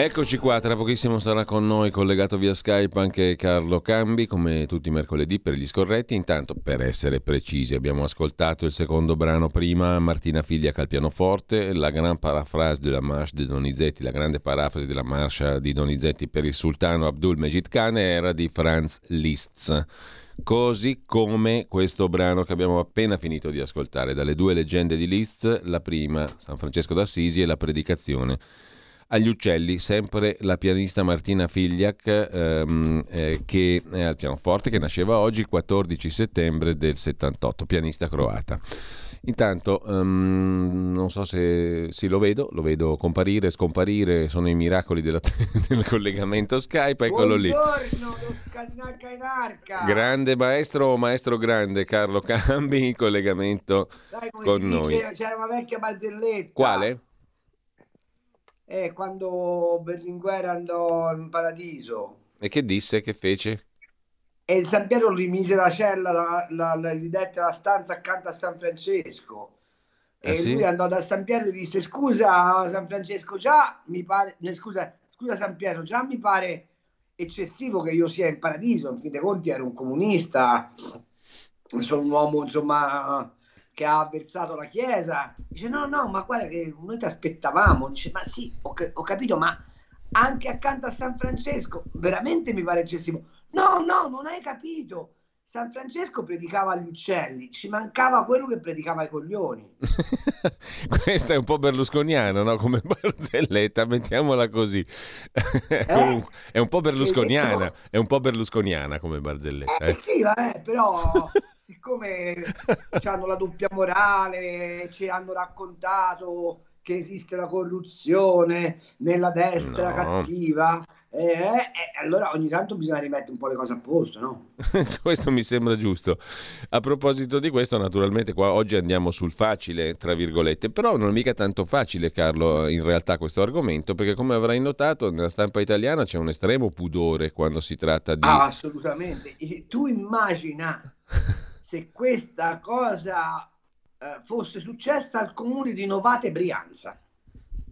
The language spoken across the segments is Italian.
Eccoci qua, tra pochissimo sarà con noi collegato via Skype anche Carlo Cambi, come tutti i mercoledì per gli scorretti. Intanto, per essere precisi, abbiamo ascoltato il secondo brano prima, Martina Figlia al pianoforte, la gran parafrase della marche di Donizetti, la grande parafrasi della marcia di Donizetti per il sultano Abdul Mejid Khan era di Franz Liszt. Così come questo brano che abbiamo appena finito di ascoltare, dalle due leggende di Liszt, la prima, San Francesco d'Assisi, e la predicazione agli uccelli, sempre la pianista Martina Figliac ehm, eh, che è al pianoforte, che nasceva oggi il 14 settembre del 78, pianista croata. Intanto, um, non so se sì, lo vedo, lo vedo comparire, scomparire, sono i miracoli della, del collegamento Skype, eccolo Buongiorno, lì. Grande maestro maestro grande Carlo Cambi in collegamento Dai, con noi. Dice, c'era una vecchia barzelletta. Quale? Eh, quando Berlinguer andò in paradiso. E che disse? Che fece? E il San Pietro gli mise la cella, la, la, la, gli dette la stanza accanto a San Francesco. E Ah, sì? lui andò da San Pietro e disse: Scusa, San Francesco, già mi pare. eh, Scusa, scusa, San Pietro, già mi pare eccessivo che io sia in paradiso. In fin dei conti ero un comunista, sono un uomo, insomma, che ha avversato la Chiesa. Dice: No, no, ma guarda che noi ti aspettavamo. Dice: Ma sì, ho, ho capito, ma anche accanto a San Francesco, veramente mi pare eccessivo. No, no, non hai capito. San Francesco predicava agli uccelli, ci mancava quello che predicava ai coglioni. Questo è un po' berlusconiano, no? Come barzelletta, mettiamola così. Eh? È un po' berlusconiana, detto- è un po' berlusconiana come barzelletta. Eh eh. sì, vabbè, però siccome hanno la doppia morale, ci hanno raccontato che esiste la corruzione nella destra No. cattiva, eh, eh, allora ogni tanto bisogna rimettere un po' le cose a posto, no? questo mi sembra giusto. A proposito di questo, naturalmente qua oggi andiamo sul facile, tra virgolette, però non è mica tanto facile, Carlo, in realtà questo argomento, perché come avrai notato nella stampa italiana c'è un estremo pudore quando si tratta di... Ah, assolutamente. E tu immagina se questa cosa eh, fosse successa al comune di Novate Brianza.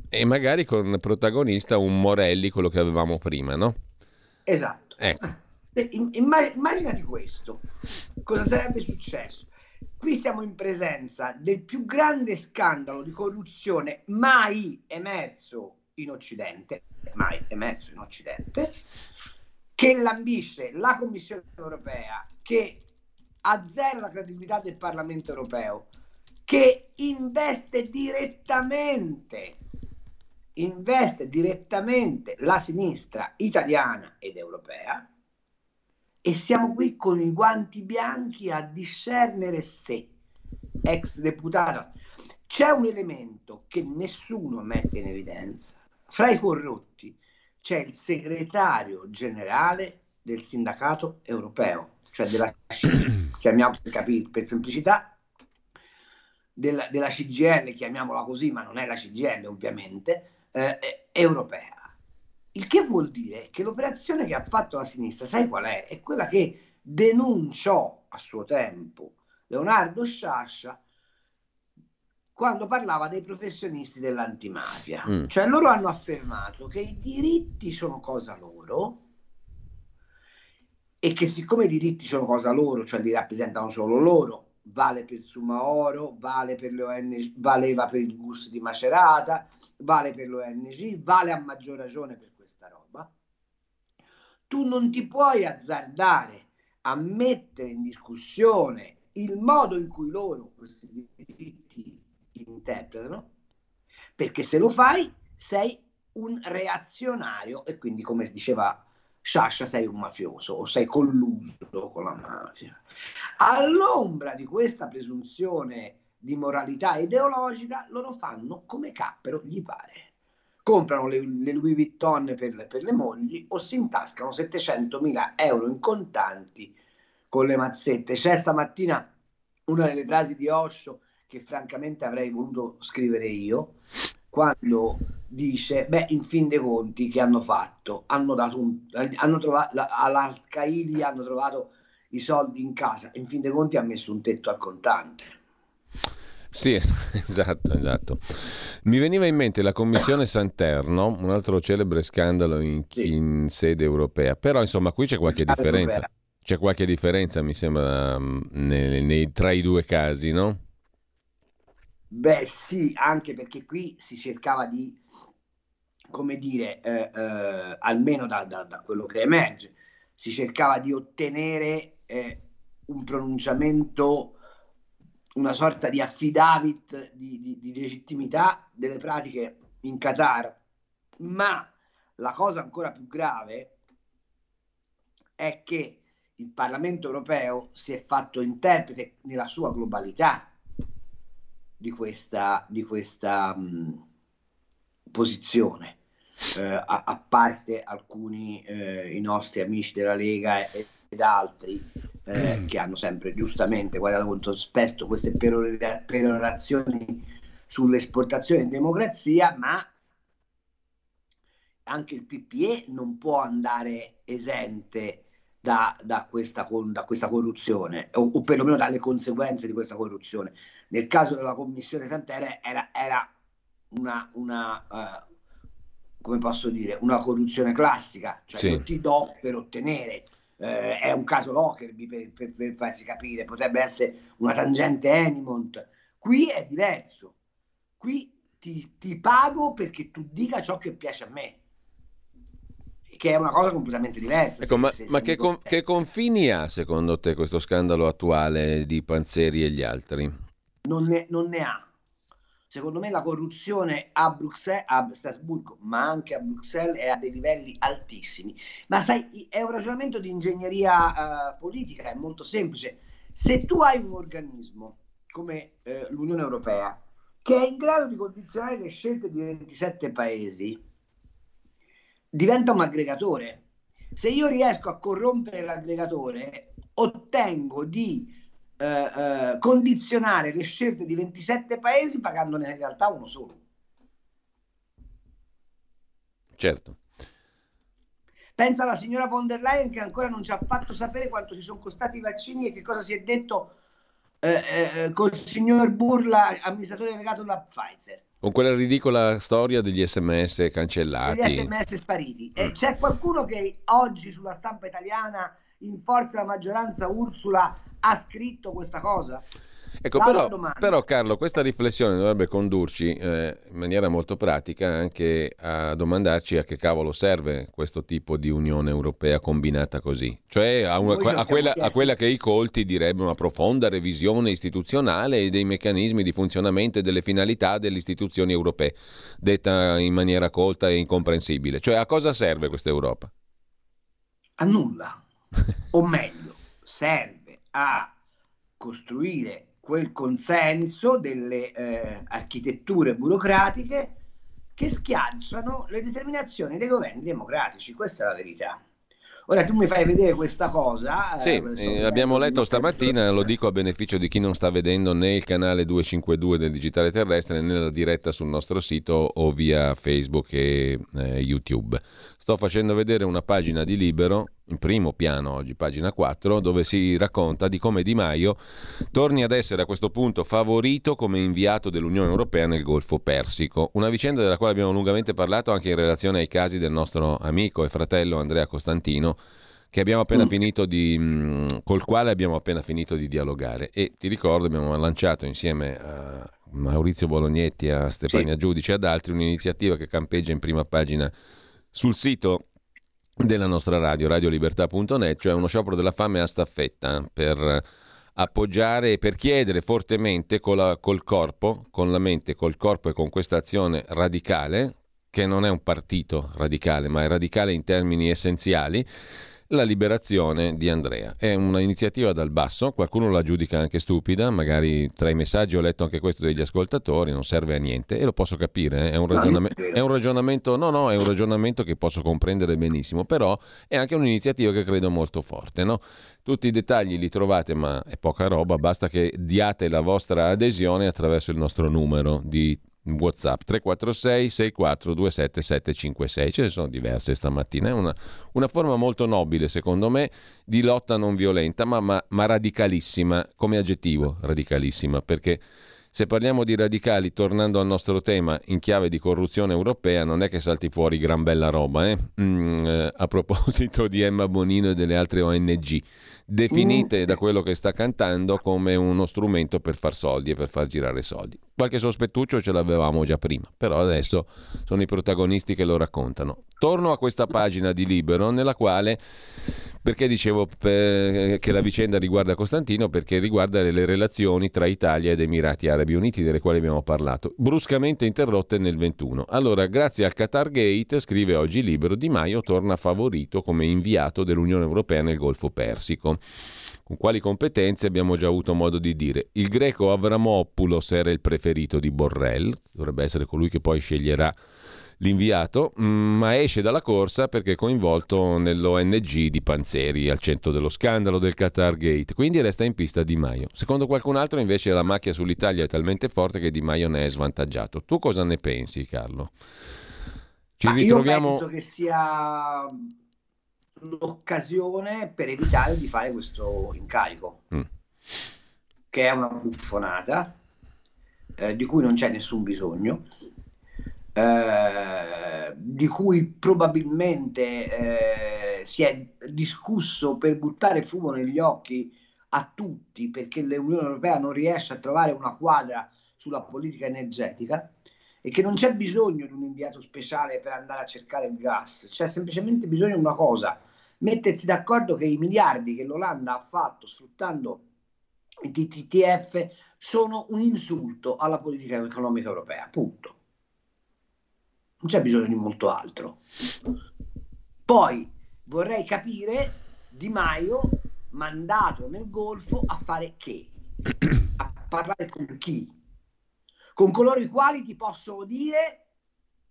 E magari con protagonista un Morelli, quello che avevamo prima, no? Esatto. Ecco. Im- imma- immaginati questo. Cosa sarebbe successo? Qui siamo in presenza del più grande scandalo di corruzione mai emerso in Occidente, mai emerso in Occidente, che lambisce la Commissione europea, che azzera la credibilità del Parlamento europeo, che investe direttamente investe direttamente la sinistra italiana ed europea e siamo qui con i guanti bianchi a discernere se ex deputato c'è un elemento che nessuno mette in evidenza. Fra i corrotti c'è il segretario generale del sindacato europeo cioè della CGIL, chiamiamo per capire per semplicità della, della CGL, chiamiamola così, ma non è la CGL ovviamente, eh, eh, europea. Il che vuol dire che l'operazione che ha fatto la sinistra, sai qual è? È quella che denunciò a suo tempo Leonardo Sciascia quando parlava dei professionisti dell'antimafia. Mm. Cioè loro hanno affermato che i diritti sono cosa loro e che siccome i diritti sono cosa loro, cioè li rappresentano solo loro, vale per Sumaoro, vale per le ONG, valeva per il GUS di Macerata, vale per l'ONG, vale a maggior ragione per questa roba. Tu non ti puoi azzardare a mettere in discussione il modo in cui loro questi diritti interpretano, perché se lo fai sei un reazionario e quindi come diceva Sciascia sei un mafioso o sei colluso con la mafia. All'ombra di questa presunzione di moralità ideologica, loro fanno come cappero gli pare. Comprano le, le Louis Vuitton per, per le mogli o si intascano 700.000 euro in contanti con le mazzette. C'è stamattina una delle frasi di Osho che francamente avrei voluto scrivere io, quando dice, beh, in fin dei conti che hanno fatto? Hanno dato un, hanno trovato, all'Al-Qaidi hanno trovato i soldi in casa, in fin dei conti ha messo un tetto al contante. Sì, esatto, esatto. Mi veniva in mente la commissione Santerno, un altro celebre scandalo in, sì. in sede europea, però insomma qui c'è qualche differenza. C'è qualche differenza, mi sembra, mm, nei, nei, tra i due casi, no? Beh sì, anche perché qui si cercava di, come dire, eh, eh, almeno da, da, da, quello che emerge, si cercava di ottenere eh, un pronunciamento, una sorta di affidavit di, di, di legittimità delle pratiche in Qatar, ma la cosa ancora più grave è che il Parlamento europeo si è fatto interprete nella sua globalità di questa, di questa mh, posizione, eh, a, a, parte alcuni eh, i nostri amici della Lega ed, ed altri eh, mm. che hanno sempre giustamente guardato con sospetto queste perorazioni sull'esportazione in democrazia, ma anche il PPE non può andare esente da, da, questa, da questa, corruzione o, o, perlomeno dalle conseguenze di questa corruzione. Nel caso della commissione Santere era, era una, una uh, come posso dire, una corruzione classica, cioè sì. io ti do per ottenere. Eh, è un caso Lockerbie per, per, per, farsi capire, potrebbe essere una tangente Enimont. Qui è diverso. Qui ti, ti pago perché tu dica ciò che piace a me che è una cosa completamente diversa. Ecco, ma, ma che, con, che, confini ha secondo te questo scandalo attuale di Panzeri e gli altri? Non ne, non ne ha. Secondo me la corruzione a Bruxelles, a Strasburgo, ma anche a Bruxelles è a dei livelli altissimi. Ma sai, è un ragionamento di ingegneria uh, politica, è molto semplice. Se tu hai un organismo come uh, l'Unione Europea che è in grado di condizionare le scelte di 27 paesi, diventa un aggregatore. Se io riesco a corrompere l'aggregatore, ottengo di eh, eh, condizionare le scelte di 27 paesi pagandone in realtà uno solo. Certo. Pensa alla signora von der Leyen che ancora non ci ha fatto sapere quanto ci sono costati i vaccini e che cosa si è detto eh, eh, col signor Burla, amministratore delegato da Pfizer. Con quella ridicola storia degli sms cancellati. Degli sms spariti. E c'è qualcuno che oggi sulla stampa italiana, in forza della maggioranza Ursula, ha scritto questa cosa? Ecco, però, però, Carlo, questa riflessione dovrebbe condurci eh, in maniera molto pratica anche a domandarci a che cavolo serve questo tipo di Unione Europea combinata così. Cioè a, una, a, quella, a quella, che i colti direbbero una profonda revisione istituzionale e dei meccanismi di funzionamento e delle finalità delle istituzioni europee, detta in maniera colta e incomprensibile. Cioè a cosa serve questa Europa? A nulla. o meglio, serve a costruire quel consenso delle eh, architetture burocratiche che schiacciano le determinazioni dei governi democratici. Questa è la verità. Ora tu mi fai vedere questa cosa. Eh, sì, eh, abbiamo letto stamattina, lo dico a beneficio di chi non sta vedendo né il canale 252 del Digitale Terrestre né la diretta sul nostro sito o via Facebook e eh, YouTube. Sto facendo vedere una pagina di Libero, in primo piano oggi, pagina 4, dove si racconta di come Di Maio torni ad essere a questo punto favorito come inviato dell'Unione Europea nel Golfo Persico. Una vicenda della quale abbiamo lungamente parlato anche in relazione ai casi del nostro amico e fratello Andrea Costantino, di, mm, col quale abbiamo appena finito di dialogare. E ti ricordo, abbiamo lanciato insieme a Maurizio Bolognetti, a Stefania sì. Giudice e ad altri un'iniziativa che campeggia in prima pagina sul sito della nostra radio, radiolibertà.net, cioè uno sciopero della fame a staffetta per appoggiare e per chiedere fortemente la, col corpo, con la mente, col corpo e con questa azione radicale, che non è un partito radicale, ma è radicale in termini essenziali, la liberazione di Andrea. È un'iniziativa dal basso, qualcuno la giudica anche stupida, magari tra i messaggi ho letto anche questo degli ascoltatori, non serve a niente e lo posso capire, eh. è un, ragionam- è un ragionamento, no, no, è un ragionamento che posso comprendere benissimo, però è anche un'iniziativa che credo molto forte, no? Tutti i dettagli li trovate, ma è poca roba, basta che diate la vostra adesione attraverso il nostro numero di WhatsApp 346 6427 756. Ce ne sono diverse stamattina. È una, una, forma molto nobile, secondo me, di lotta non violenta, ma, ma, ma radicalissima come aggettivo, radicalissima, perché se parliamo di radicali, tornando al nostro tema in chiave di corruzione europea, non è che salti fuori gran bella roba. Eh? Mm, eh, a proposito di Emma Bonino e delle altre ONG definite da quello che sta cantando come uno strumento per far soldi e per far girare soldi. Qualche sospettuccio ce l'avevamo già prima, però adesso sono i protagonisti che lo raccontano. Torno a questa pagina di Libero nella quale perché dicevo che la vicenda riguarda Costantino? Perché riguarda le relazioni tra Italia ed Emirati Arabi Uniti, delle quali abbiamo parlato, bruscamente interrotte nel 21. Allora, grazie al Qatar Gate, scrive oggi Libero, Di Maio torna favorito come inviato dell'Unione Europea nel Golfo Persico. Con quali competenze abbiamo già avuto modo di dire. Il greco Avramopoulos era il preferito di Borrell, dovrebbe essere colui che poi sceglierà l'inviato, mm, ma esce dalla corsa perché è coinvolto nell'ONG di Panzeri al centro dello scandalo del Qatar Gate, quindi resta in pista Di Maio. Secondo qualcun altro invece la macchia sull'Italia è talmente forte che Di Maio ne è svantaggiato. Tu cosa ne pensi Carlo? Ci ritroviamo... Io penso che sia l'occasione per evitare di fare questo incarico, mm. che è una buffonata eh, di cui non c'è nessun bisogno eh, di cui probabilmente eh, si è discusso per buttare fumo negli occhi a tutti perché l'Unione Europea non riesce a trovare una quadra sulla politica energetica e che non c'è bisogno di un inviato speciale per andare a cercare il gas, c'è semplicemente bisogno di una cosa, mettersi d'accordo che i miliardi che l'Olanda ha fatto sfruttando i TTF sono un insulto alla politica economica europea, punto non c'è bisogno di molto altro. Poi vorrei capire Di Maio mandato nel Golfo a fare che? A parlare con chi? Con coloro i quali ti possono dire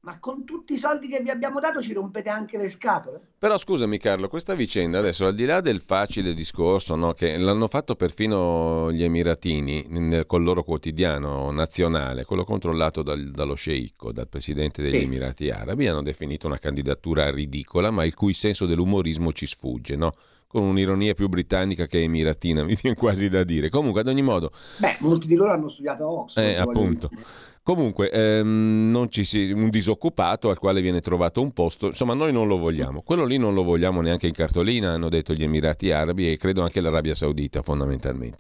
ma con tutti i soldi che vi abbiamo dato ci rompete anche le scatole. Però scusami Carlo, questa vicenda adesso al di là del facile discorso no, che l'hanno fatto perfino gli Emiratini nel, col loro quotidiano nazionale, quello controllato dal, dallo sceicco, dal presidente degli sì. Emirati Arabi, hanno definito una candidatura ridicola ma il cui senso dell'umorismo ci sfugge, no? Con un'ironia più britannica che emiratina, mi viene quasi da dire. Comunque, ad ogni modo... Beh, molti di loro hanno studiato a Oxford. Eh, appunto. Dire. Comunque, ehm, non ci si, un disoccupato al quale viene trovato un posto, insomma, noi non lo vogliamo. Quello lì non lo vogliamo neanche in cartolina, hanno detto gli Emirati Arabi e credo anche l'Arabia Saudita, fondamentalmente.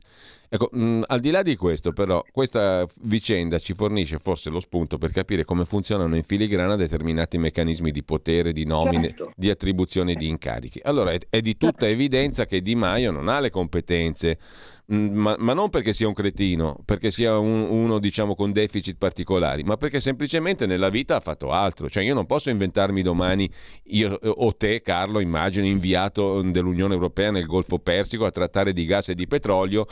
Ecco, mh, mm, al di là di questo, però, questa vicenda ci fornisce forse lo spunto per capire come funzionano in filigrana determinati meccanismi di potere, di nomine, certo. di attribuzione di incarichi. Allora, è, è di tutta evidenza che Di Maio non ha le competenze Mm, ma, ma, non perché sia un cretino, perché sia un, uno diciamo con deficit particolari, ma perché semplicemente nella vita ha fatto altro. Cioè io non posso inventarmi domani, io o te Carlo, immagino, inviato dell'Unione Europea nel Golfo Persico a trattare di gas e di petrolio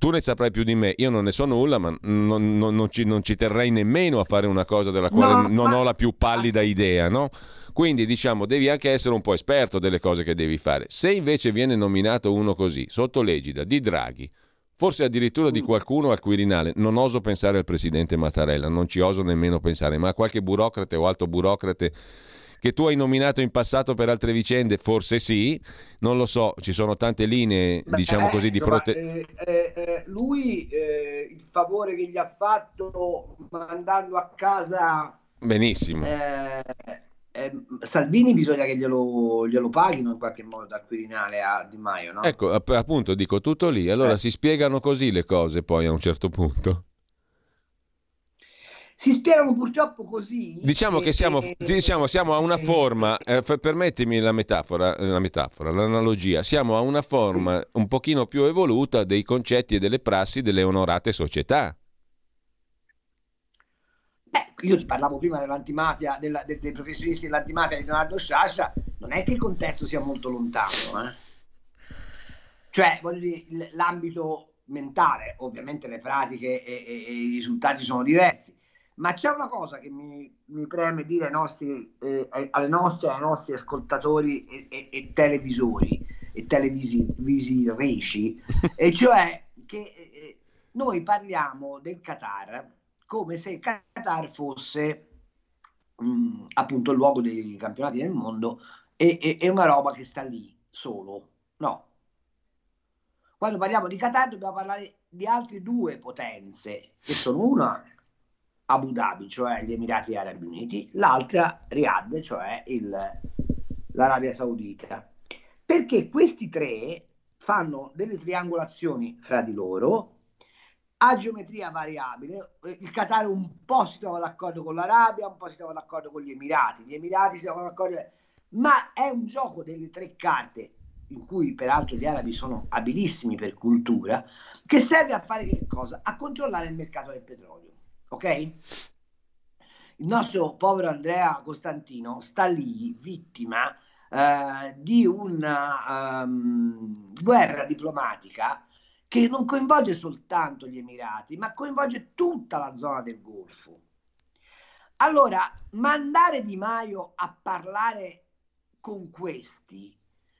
tu ne saprai più di me, io non ne so nulla, ma non, non, non, ci, non ci, terrei nemmeno a fare una cosa della quale no, non ma... ho la più pallida idea, no? Quindi diciamo devi anche essere un po' esperto delle cose che devi fare. Se invece viene nominato uno così, sotto l'egida di Draghi, forse addirittura di qualcuno al Quirinale, non oso pensare al presidente Mattarella, non ci oso nemmeno pensare, ma a qualche burocrate o alto burocrate che tu hai nominato in passato per altre vicende, forse sì, non lo so, ci sono tante linee, Beh, diciamo così, eh, di protezione. Eh, eh, eh, lui eh, il favore che gli ha fatto mandando a casa... Benissimo eh, Salvini bisogna che glielo, glielo, paghino in qualche modo dal Quirinale a Di Maio, no? Ecco, app- appunto, dico tutto lì. Allora eh. si spiegano così le cose poi a un certo punto. Si spiegano purtroppo così. Diciamo che siamo, e, diciamo, siamo, a una forma, eh, permettimi la metafora, la metafora, l'analogia, siamo a una forma un pochino più evoluta dei concetti e delle prassi delle onorate società io ti parlavo prima dell'antimafia, della, dei, dei professionisti dell'antimafia di Leonardo Sciascia, non è che il contesto sia molto lontano, eh? cioè voglio dire, l'ambito mentale, ovviamente le pratiche e, e, e, i risultati sono diversi, ma c'è una cosa che mi, mi preme dire ai nostri, eh, alle nostre, ai nostri ascoltatori e, e televisori e televisionici, e cioè che eh, noi parliamo del Qatar come se il Qatar fosse mh, mm, appunto il luogo dei campionati del mondo e, e, e una roba che sta lì solo. No. Quando parliamo di Qatar dobbiamo parlare di altre due potenze, che sono una Abu Dhabi, cioè gli Emirati Arabi Uniti, l'altra Riyadh, cioè il, l'Arabia Saudita. Perché questi tre fanno delle triangolazioni fra di loro a geometria variabile. Il Qatar un po' si trova d'accordo con l'Arabia, un po' si trova d'accordo con gli Emirati. Gli Emirati si trovano d'accordo, ma è un gioco delle tre carte, in cui peraltro gli arabi sono abilissimi per cultura, che serve a fare che cosa? A controllare il mercato del petrolio. Ok? Il nostro povero Andrea Costantino sta lì vittima eh, di una um, guerra diplomatica che non coinvolge soltanto gli Emirati, ma coinvolge tutta la zona del Golfo. Allora, mandare Di Maio a parlare con questi,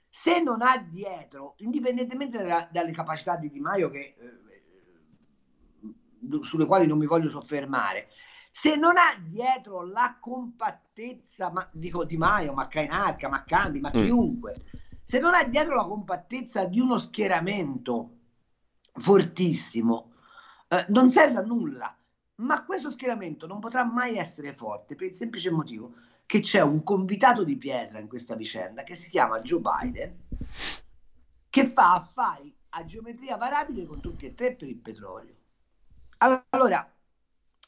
se non ha dietro, indipendentemente da, dalle capacità di Di Maio, che, eh, sulle quali non mi voglio soffermare, se non ha dietro la compattezza, ma, dico Di Maio, ma Cainarca, ma Cambi, ma mm. chiunque, se non ha dietro la compattezza di uno schieramento fortissimo, eh, non serve a nulla. Ma questo schieramento non potrà mai essere forte per il semplice motivo che c'è un convitato di pietra in questa vicenda che si chiama Joe Biden, che fa affari a geometria variabile con tutti e tre per il petrolio. Allora,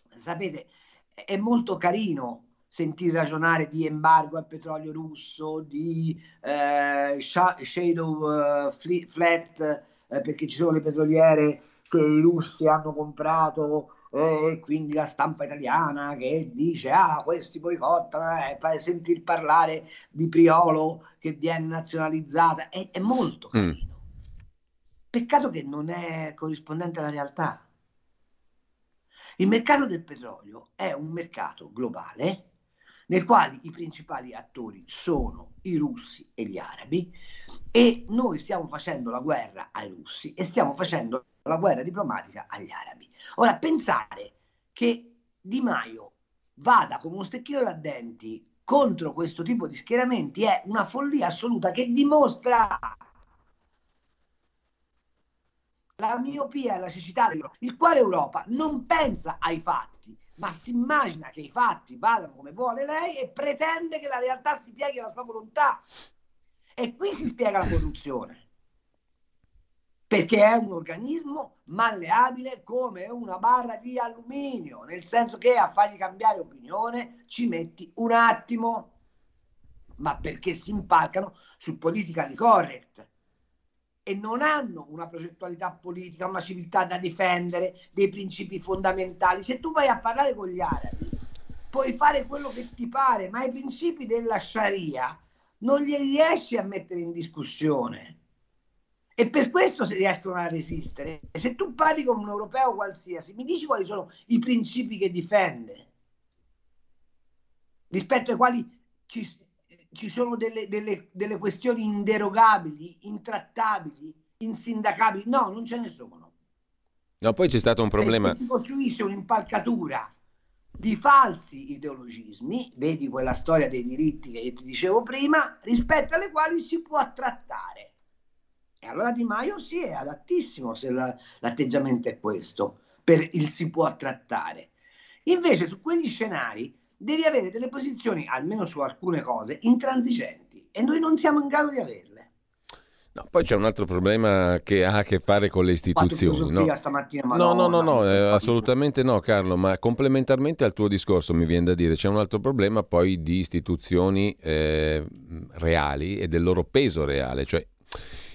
sapete, è molto carino sentir ragionare di embargo al petrolio russo, di eh, shadow uh, flat eh, perché ci sono le petroliere che i russi hanno comprato eh, e quindi la stampa italiana che dice ah questi boicottano eh, sentir parlare di Priolo che viene nazionalizzata è, è molto mm. carino. Mm. Peccato che non è corrispondente alla realtà. Il mercato del petrolio è un mercato globale nel quale i principali attori sono i russi e gli arabi e noi stiamo facendo la guerra ai russi e stiamo facendo la guerra diplomatica agli arabi. Ora, pensare che Di Maio vada come uno stecchino da denti contro questo tipo di schieramenti è una follia assoluta che dimostra la miopia e la cecità dell'Europa, il quale Europa non pensa ai fatti, ma si immagina che i fatti vadano come vuole lei e pretende che la realtà si pieghi alla sua volontà. E qui si spiega la corruzione. Perché è un organismo malleabile come una barra di alluminio, nel senso che a fargli cambiare opinione ci metti un attimo, ma perché si impalcano sul politically correct e non hanno una progettualità politica, una civiltà da difendere, dei principi fondamentali. Se tu vai a parlare con gli arabi, puoi fare quello che ti pare, ma i principi della Sharia non li riesci a mettere in discussione. E per questo si riescono a resistere. Se tu parli con un europeo qualsiasi, mi dici quali sono i principi che difende, rispetto ai quali ci, ci sono delle, delle, delle questioni inderogabili, intrattabili, insindacabili. No, non ce ne sono. No, poi c'è stato un problema. Si costruisce un'impalcatura di falsi ideologismi, vedi quella storia dei diritti che ti dicevo prima, rispetto alle quali si può trattare. E allora Di Maio sì, è adattissimo se la, l'atteggiamento è questo, per il si può trattare. Invece su quegli scenari devi avere delle posizioni, almeno su alcune cose, intransigenti e noi non siamo in grado di averle. No, poi c'è un altro problema che ha a che fare con le istituzioni. No? no, no, no, no, eh, assolutamente no, Carlo, ma complementarmente al tuo discorso mi viene da dire c'è un altro problema poi di istituzioni eh, reali e del loro peso reale, cioè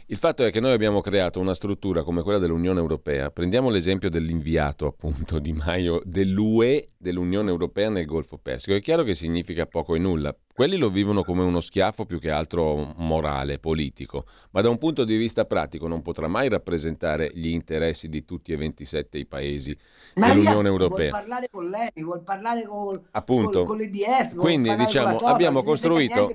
Il fatto è che noi abbiamo creato una struttura come quella dell'Unione Europea. Prendiamo l'esempio dell'inviato appunto di Maio dell'UE, dell'Unione Europea nel Golfo Persico. È chiaro che significa poco e nulla. Quelli lo vivono come uno schiaffo più che altro morale, politico, ma da un punto di vista pratico non potrà mai rappresentare gli interessi di tutti e 27 i paesi ma dell'Unione Europea. Vuol parlare con lei, vuol parlare con, Appunto. con, con l'EDF. Quindi diciamo, abbiamo, costruito,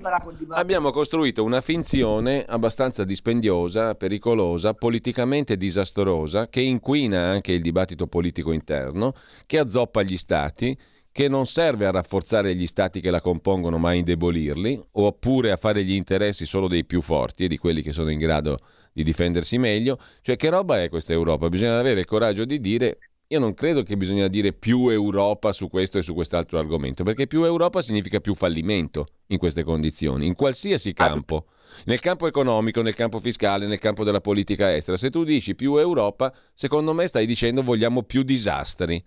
abbiamo costruito una finzione abbastanza dispendiosa, pericolosa, politicamente disastrosa, che inquina anche il dibattito politico interno, che azzoppa gli stati che non serve a rafforzare gli stati che la compongono ma a indebolirli, oppure a fare gli interessi solo dei più forti e di quelli che sono in grado di difendersi meglio. Cioè che roba è questa Europa? Bisogna avere il coraggio di dire io non credo che bisogna dire più Europa su questo e su quest'altro argomento, perché più Europa significa più fallimento in queste condizioni, in qualsiasi campo. Nel campo economico, nel campo fiscale, nel campo della politica estera. Se tu dici più Europa, secondo me stai dicendo vogliamo più disastri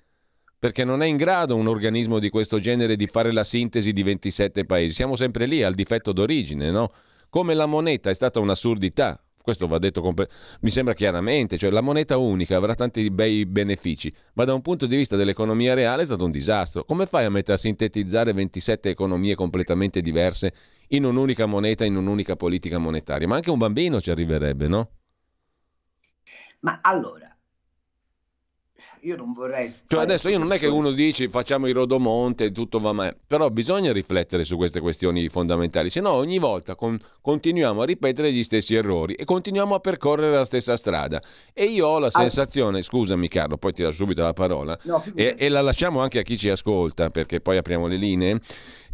perché non è in grado un organismo di questo genere di fare la sintesi di 27 paesi. Siamo sempre lì al difetto d'origine, no? Come la moneta è stata un'assurdità, questo va detto comp- mi sembra chiaramente, cioè la moneta unica avrà tanti bei benefici, ma da un punto di vista dell'economia reale è stato un disastro. Come fai a mettere a sintetizzare 27 economie completamente diverse in un'unica moneta, in un'unica politica monetaria? Ma anche un bambino ci arriverebbe, no? Ma allora, io non vorrei... Cioè adesso io non è che uno dice facciamo il rodomonte, tutto va male, però bisogna riflettere su queste questioni fondamentali, se no ogni volta con, continuiamo a ripetere gli stessi errori e continuiamo a percorrere la stessa strada. E io ho la sensazione, scusami Carlo, poi ti do subito la parola, no, e, e, la lasciamo anche a chi ci ascolta, perché poi apriamo le linee,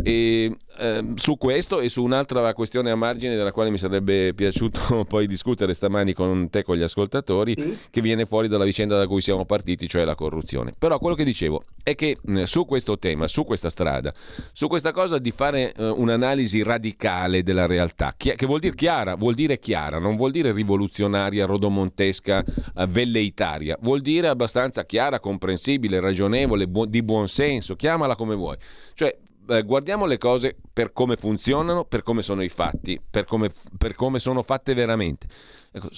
e, eh, su questo e su un'altra questione a margine della quale mi sarebbe piaciuto poi discutere stamani con te, con gli ascoltatori, sì. che viene fuori dalla vicenda da cui siamo partiti, cioè la corruzione. Però quello che dicevo è che mh, su questo tema, su questa strada, su questa cosa di fare uh, un'analisi radicale della realtà, chi- che vuol dire chiara, vuol dire chiara, non vuol dire rivoluzionaria, rodomontesca, uh, velleitaria, vuol dire abbastanza chiara, comprensibile, ragionevole, bu- di buon senso, chiamala come vuoi. Cioè eh, guardiamo le cose per come funzionano, per come sono i fatti, per come, per come sono fatte veramente. Ecco,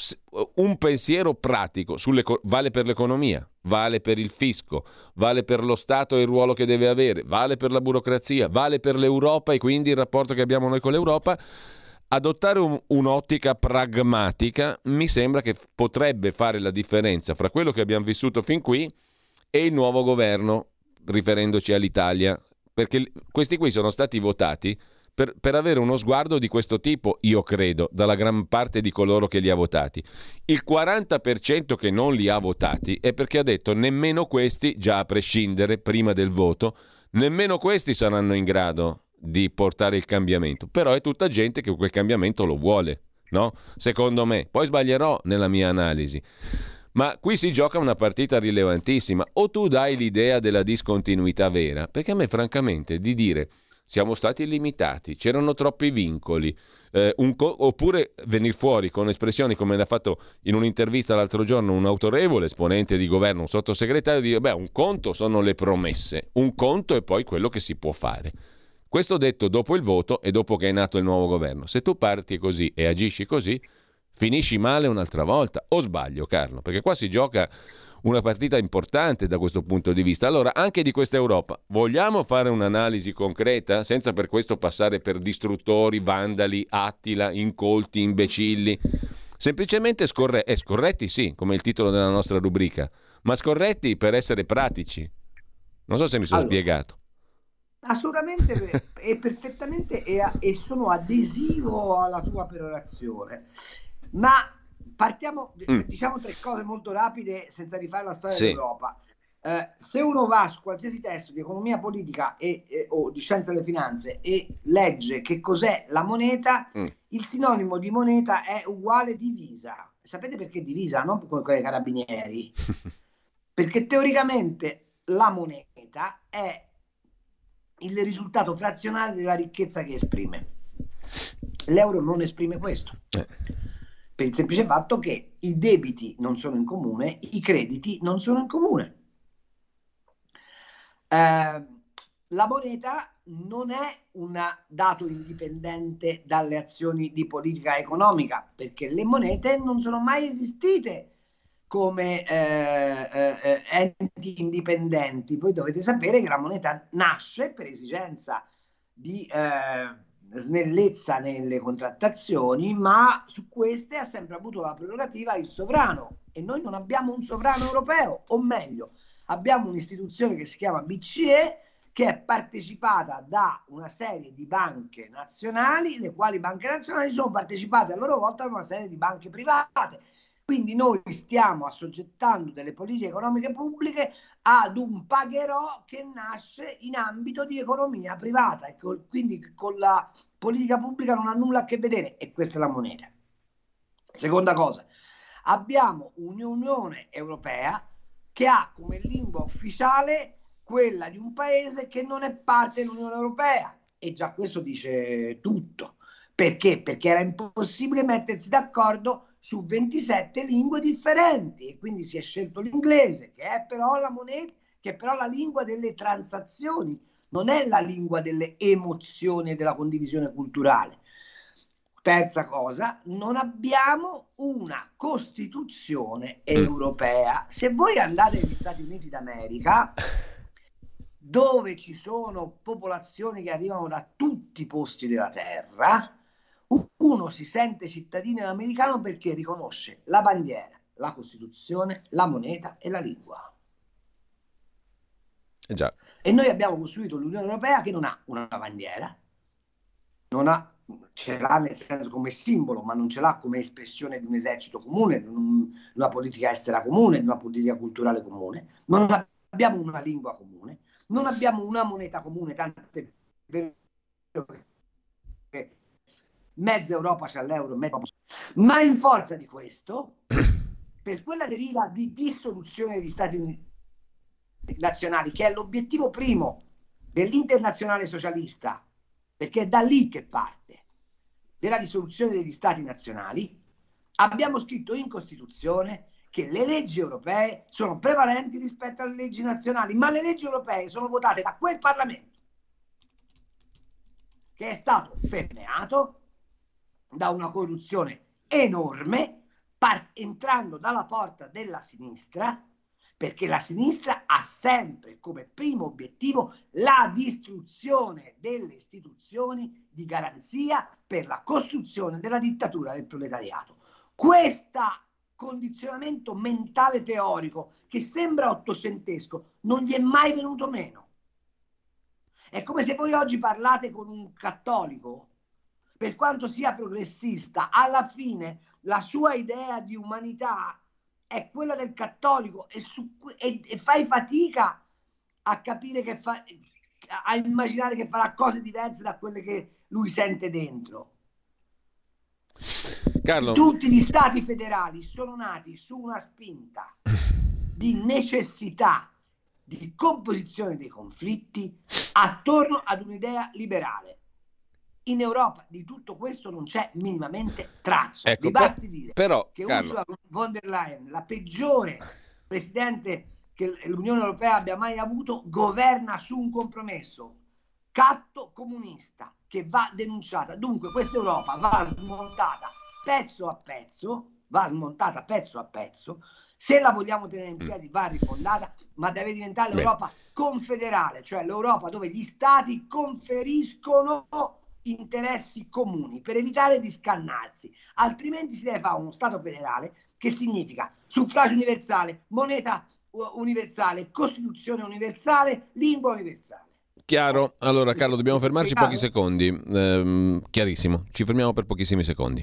un pensiero pratico vale per l'economia, vale per il fisco, vale per lo Stato e il ruolo che deve avere, vale per la burocrazia, vale per l'Europa e quindi il rapporto che abbiamo noi con l'Europa. Adottare un, un'ottica pragmatica mi sembra che potrebbe fare la differenza fra quello che abbiamo vissuto fin qui e il nuovo governo, riferendoci all'Italia perché questi qui sono stati votati per, per, avere uno sguardo di questo tipo, io credo, dalla gran parte di coloro che li ha votati. Il 40% che non li ha votati è perché ha detto nemmeno questi, già a prescindere, prima del voto, nemmeno questi saranno in grado di portare il cambiamento. Però è tutta gente che quel cambiamento lo vuole, no? Secondo me. Poi sbaglierò nella mia analisi. Ma qui si gioca una partita rilevantissima. O tu dai l'idea della discontinuità vera, perché a me francamente di dire siamo stati limitati, c'erano troppi vincoli, eh, co- oppure venire fuori con espressioni come l'ha fatto in un'intervista l'altro giorno un autorevole esponente di governo, un sottosegretario, di dire beh un conto sono le promesse, un conto è poi quello che si può fare. Questo detto dopo il voto e dopo che è nato il nuovo governo. Se tu parti così e agisci così, finisci male un'altra volta. O sbaglio, Carlo? Perché qua si gioca una partita importante da questo punto di vista. Allora, anche di questa Europa, vogliamo fare un'analisi concreta senza per questo passare per distruttori, vandali, attila, incolti, imbecilli? Semplicemente scorre- eh, scorretti, sì, come il titolo della nostra rubrica, ma scorretti per essere pratici. Non so se mi sono allora, spiegato. Assolutamente e perfettamente e sono adesivo alla tua perorazione. Ma partiamo, mm. diciamo tre cose molto rapide senza rifare la storia sì. dell'Europa. Eh, se uno va su qualsiasi testo di economia politica e, e, o di scienza delle finanze e legge che cos'è la moneta, mm. il sinonimo di moneta è uguale divisa. Sapete perché divisa? Non come con i carabinieri. perché teoricamente la moneta è il risultato frazionale della ricchezza che esprime. L'euro non esprime questo. Eh per il semplice fatto che i debiti non sono in comune, i crediti non sono in comune. Eh, la moneta non è un dato indipendente dalle azioni di politica economica, perché le monete non sono mai esistite come eh, eh, eh, enti indipendenti. Voi dovete sapere che la moneta nasce per esigenza di eh, snellezza nelle contrattazioni, ma su queste ha sempre avuto la prerogativa il sovrano e noi non abbiamo un sovrano europeo, o meglio, abbiamo un'istituzione che si chiama BCE che è partecipata da una serie di banche nazionali, le quali banche nazionali sono partecipate a loro volta da una serie di banche private. Quindi noi stiamo assoggettando delle politiche economiche pubbliche ad un pagherò che nasce in ambito di economia privata e col, quindi con la politica pubblica non ha nulla a che vedere e questa è la moneta. Seconda cosa, abbiamo un'Unione Europea che ha come lingua ufficiale quella di un paese che non è parte dell'Unione Europea e già questo dice tutto. Perché? Perché era impossibile mettersi d'accordo su 27 lingue differenti e quindi si è scelto l'inglese, che è però la moneta, che è però la lingua delle transazioni, non è la lingua delle emozioni e della condivisione culturale. Terza cosa, non abbiamo una Costituzione europea. Se voi andate negli Stati Uniti d'America, dove ci sono popolazioni che arrivano da tutti i posti della terra, uno si sente cittadino americano perché riconosce la bandiera, la Costituzione, la moneta e la lingua. Eh e noi abbiamo costruito l'Unione Europea che non ha una bandiera, non ha, ce l'ha nel senso come simbolo, ma non ce l'ha come espressione di un esercito comune, di una politica estera comune, di una politica culturale comune. Non abbiamo una lingua comune, non abbiamo una moneta comune, tante che mezza Europa c'è l'euro, mezza... ma in forza di questo, per quella deriva di dissoluzione degli Stati Uniti nazionali, che è l'obiettivo primo dell'internazionale socialista, perché è da lì che parte, della dissoluzione degli Stati nazionali, abbiamo scritto in Costituzione che le leggi europee sono prevalenti rispetto alle leggi nazionali, ma le leggi europee sono votate da quel Parlamento che è stato permeato da una corruzione enorme, par- entrando dalla porta della sinistra, perché la sinistra ha sempre come primo obiettivo la distruzione delle istituzioni di garanzia per la costruzione della dittatura del proletariato. Questa condizionamento mentale teorico che sembra ottocentesco non gli è mai venuto meno. È come se voi oggi parlate con un cattolico, per quanto sia progressista, alla fine la sua idea di umanità è quella del cattolico e, su, e, e fai fatica a capire che fa, a immaginare che farà cose diverse da quelle che lui sente dentro. Carlo. Tutti gli stati federali sono nati su una spinta di necessità di composizione dei conflitti attorno ad un'idea liberale. In Europa di tutto questo non c'è minimamente traccia. Ecco, Mi basti dire però, che Carlo... Ursula von der Leyen, la peggiore presidente che l'Unione Europea abbia mai avuto, governa su un compromesso catto comunista che va denunciata. Dunque questa Europa va smontata pezzo a pezzo, va smontata pezzo a pezzo. Se la vogliamo tenere in mm. piedi va rifondata, ma deve diventare l'Europa Beh. confederale, cioè l'Europa dove gli stati conferiscono interessi comuni per evitare di scannarsi. Altrimenti si deve fare uno Stato federale che significa suffragio universale, moneta universale, Costituzione universale, lingua universale. Chiaro, allora Carlo dobbiamo fermarci pochi secondi, ehm, chiarissimo, ci fermiamo per pochissimi secondi.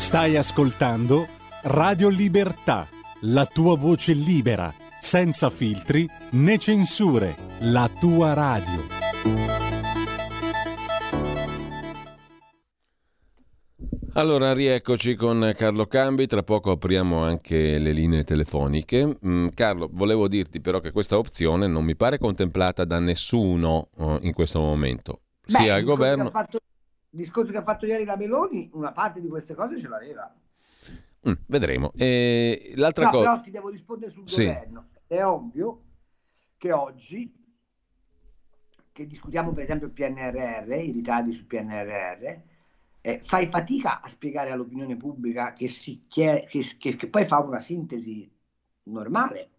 Stai ascoltando Radio Libertà, la tua voce libera, senza filtri né censure, la tua radio. Allora, rieccoci con Carlo Cambi, tra poco apriamo anche le linee telefoniche. Mm, Carlo, volevo dirti però che questa opzione non mi pare contemplata da nessuno uh, in questo momento, Beh, sia il governo... il discorso che ha fatto ieri la Meloni, una parte di queste cose ce l'aveva. Mm, vedremo. E l'altra no, cosa... Però ti devo rispondere sul sì. governo. È ovvio che oggi, che discutiamo per esempio il PNRR, i ritardi sul PNRR, eh, fai fatica a spiegare all'opinione pubblica che, si chiede, che, che, che poi fa una sintesi normale.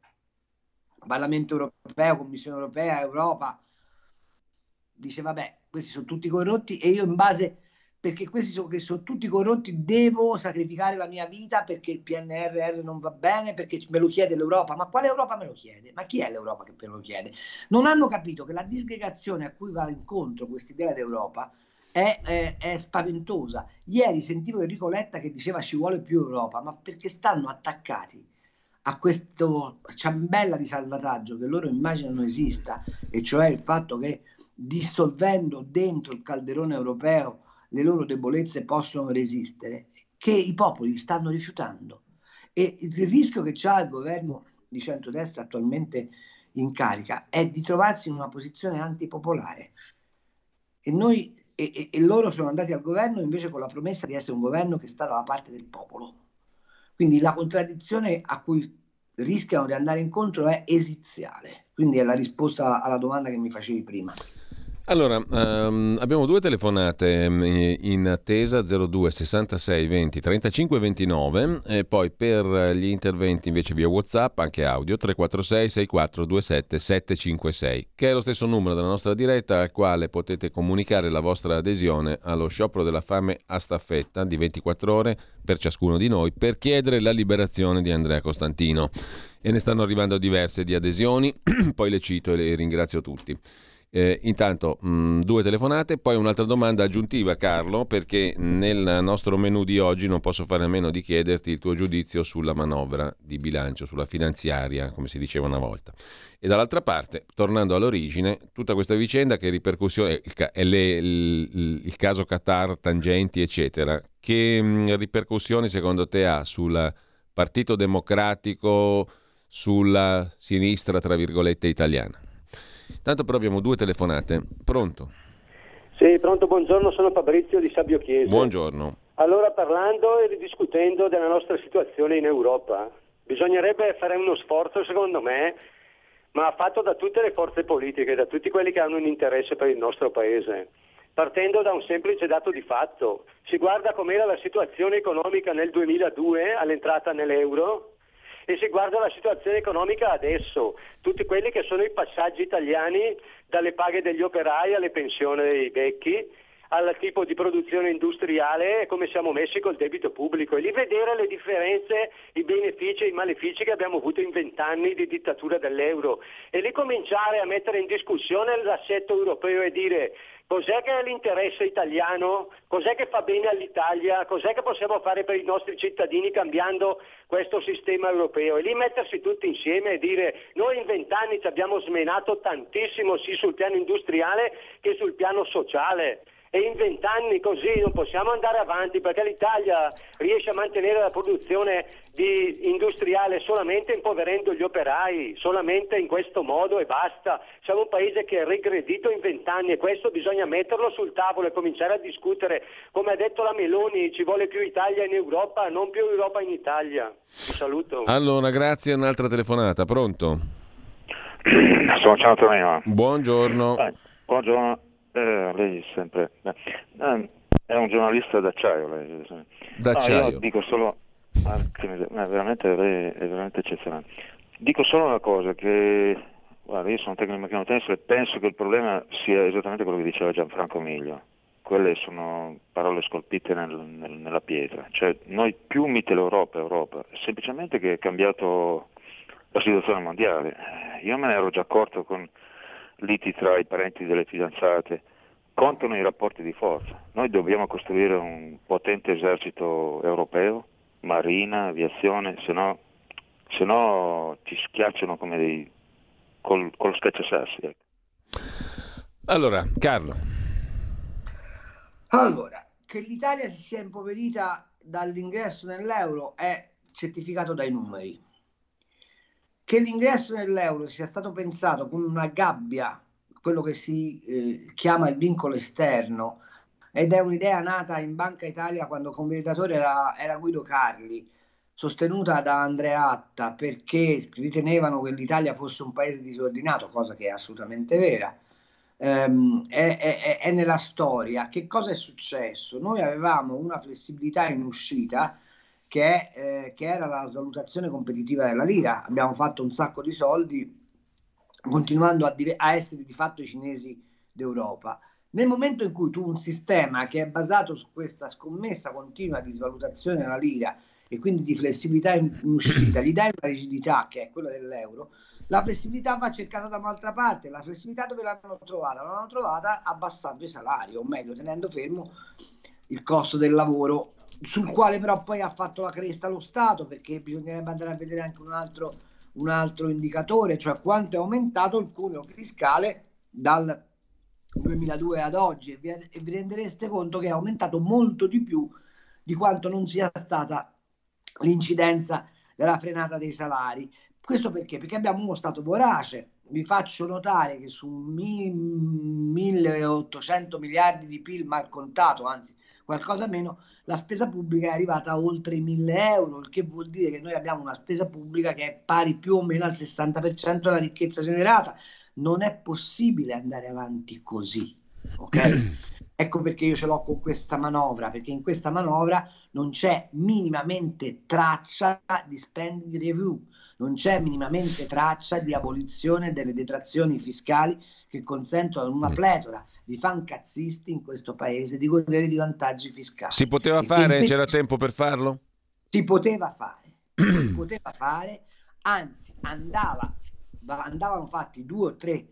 Parlamento europeo, Commissione europea, Europa, dice vabbè, questi sono tutti corrotti e io in base perché questi sono, sono tutti corrotti, devo sacrificare la mia vita perché il PNRR non va bene, perché me lo chiede l'Europa. Ma quale Europa me lo chiede? Ma chi è l'Europa che me lo chiede? Non hanno capito che la disgregazione a cui va incontro questa idea d'Europa è, è, è, spaventosa. Ieri sentivo Enrico Letta che diceva ci vuole più Europa, ma perché stanno attaccati a questo ciambella di salvataggio che loro immaginano esista, e cioè il fatto che dissolvendo dentro il calderone europeo le loro debolezze possono resistere, che i popoli stanno rifiutando. E il rischio che ha il governo di centrodestra attualmente in carica è di trovarsi in una posizione antipopolare. E, noi, e, e loro sono andati al governo invece con la promessa di essere un governo che sta dalla parte del popolo. Quindi la contraddizione a cui rischiano di andare incontro è esiziale. Quindi è la risposta alla domanda che mi facevi prima. Allora, um, abbiamo due telefonate mm, in attesa 02 66 20 35 29 e poi per gli interventi invece via WhatsApp, anche audio 346 64 27 756, che è lo stesso numero della nostra diretta al quale potete comunicare la vostra adesione allo sciopero della fame a staffetta di 24 ore per ciascuno di noi per chiedere la liberazione di Andrea Costantino. E ne stanno arrivando diverse di adesioni, poi le cito e le ringrazio tutti. Eh, intanto mh, mm, due telefonate, poi un'altra domanda aggiuntiva Carlo, perché nel nostro menu di oggi non posso fare a meno di chiederti il tuo giudizio sulla manovra di bilancio, sulla finanziaria, come si diceva una volta. E dall'altra parte, tornando all'origine, tutta questa vicenda che ripercussione, il, ca- le, il, il, caso Qatar, tangenti, eccetera, che mh, mm, ripercussioni secondo te ha sul Partito Democratico, sulla sinistra, tra virgolette, italiana? Tanto però abbiamo due telefonate. Pronto? Sì, pronto, buongiorno, sono Fabrizio di Sabio Chiesa. Buongiorno. Allora, parlando e discutendo della nostra situazione in Europa, bisognerebbe fare uno sforzo, secondo me, ma fatto da tutte le forze politiche, da tutti quelli che hanno un interesse per il nostro Paese. Partendo da un semplice dato di fatto, si guarda com'era la situazione economica nel 2002 all'entrata nell'euro e si guarda la situazione economica adesso, tutti quelli che sono i passaggi italiani dalle paghe degli operai alle pensioni dei vecchi, al tipo di produzione industriale e come siamo messi col debito pubblico e lì vedere le differenze, i benefici e i malefici che abbiamo avuto in vent'anni di dittatura dell'euro e lì cominciare a mettere in discussione l'assetto europeo e dire Cos'è che è l'interesse italiano? Cos'è che fa bene all'Italia? Cos'è che possiamo fare per i nostri cittadini cambiando questo sistema europeo? E lì mettersi tutti insieme e dire noi in vent'anni ci abbiamo smenato tantissimo sia sul piano industriale che sul piano sociale e in vent'anni così non possiamo andare avanti perché l'Italia riesce a mantenere la produzione industriale solamente impoverendo gli operai, solamente in questo modo e basta. Siamo un paese che è regredito in vent'anni e questo bisogna metterlo sul tavolo e cominciare a discutere. Come ha detto la Meloni, ci vuole più Italia in Europa, non più Europa in Italia. Vi saluto. Allora, grazie. Un'altra telefonata. Pronto? Sono ciao Antonio. Buongiorno. Eh, buongiorno. Eh, lei sempre... Eh, è un giornalista d'acciaio lei. D'acciaio. No, dico solo... Ah, è veramente, è veramente eccezionale. Dico solo una cosa, che guarda, io sono tecnico meccanotense e penso che il problema sia esattamente quello che diceva Gianfranco Miglio. Quelle sono parole scolpite nel, nel, nella pietra. Cioè, noi più mite l'Europa, Europa, semplicemente che è cambiato la situazione mondiale. Io me ne ero già accorto con liti tra i parenti delle fidanzate, contano i rapporti di forza. Noi dobbiamo costruire un potente esercito europeo, marina, aviazione, se no se no ti schiacciano come dei col, con lo schiacciasassi. Ecco. Allora, Carlo. Allora, che l'Italia si sia impoverita dall'ingresso nell'euro è certificato dai numeri. Che l'ingresso nell'euro sia stato pensato come una gabbia, quello che si eh, chiama il vincolo esterno, ed è un'idea nata in Banca Italia quando convalidatore era, era Guido Carli, sostenuta da Andrea Atta perché ritenevano che l'Italia fosse un paese disordinato, cosa che è assolutamente vera. Um, è, è, è, nella storia. Che cosa è successo? Noi avevamo una flessibilità in uscita che, eh, che era la svalutazione competitiva della lira. Abbiamo fatto un sacco di soldi continuando a, div- a essere di fatto i cinesi d'Europa. Nel momento in cui tu un sistema che è basato su questa scommessa continua di svalutazione della lira e quindi di flessibilità in, uscita, gli dai una rigidità che è quella dell'euro, la flessibilità va cercata da un'altra parte. La flessibilità dove l'hanno trovata? L'hanno trovata abbassando i salari, o meglio, tenendo fermo il costo del lavoro, sul quale però poi ha fatto la cresta lo Stato, perché bisognerebbe andare a vedere anche un altro, un altro indicatore, cioè quanto è aumentato il cuneo fiscale dal 2002 ad oggi e vi, e vi rendereste conto che è aumentato molto di più di quanto non sia stata l'incidenza della frenata dei salari. Questo perché? Perché abbiamo uno Stato vorace. Vi faccio notare che su 1800 miliardi di PIL mal contato, anzi qualcosa meno, la spesa pubblica è arrivata a oltre i 1000 euro, il che vuol dire che noi abbiamo una spesa pubblica che è pari più o meno al 60% della ricchezza generata. Non è possibile andare avanti così. Ok? Ecco perché io ce l'ho con questa manovra, perché in questa manovra non c'è minimamente traccia di spending review, non c'è minimamente traccia di abolizione delle detrazioni fiscali che consentono una pletora di fancazzisti in questo paese di godere di vantaggi fiscali. Si poteva fare? Invece, C'era tempo per farlo? Si poteva fare, si poteva fare, anzi andava, andavano fatti due o tre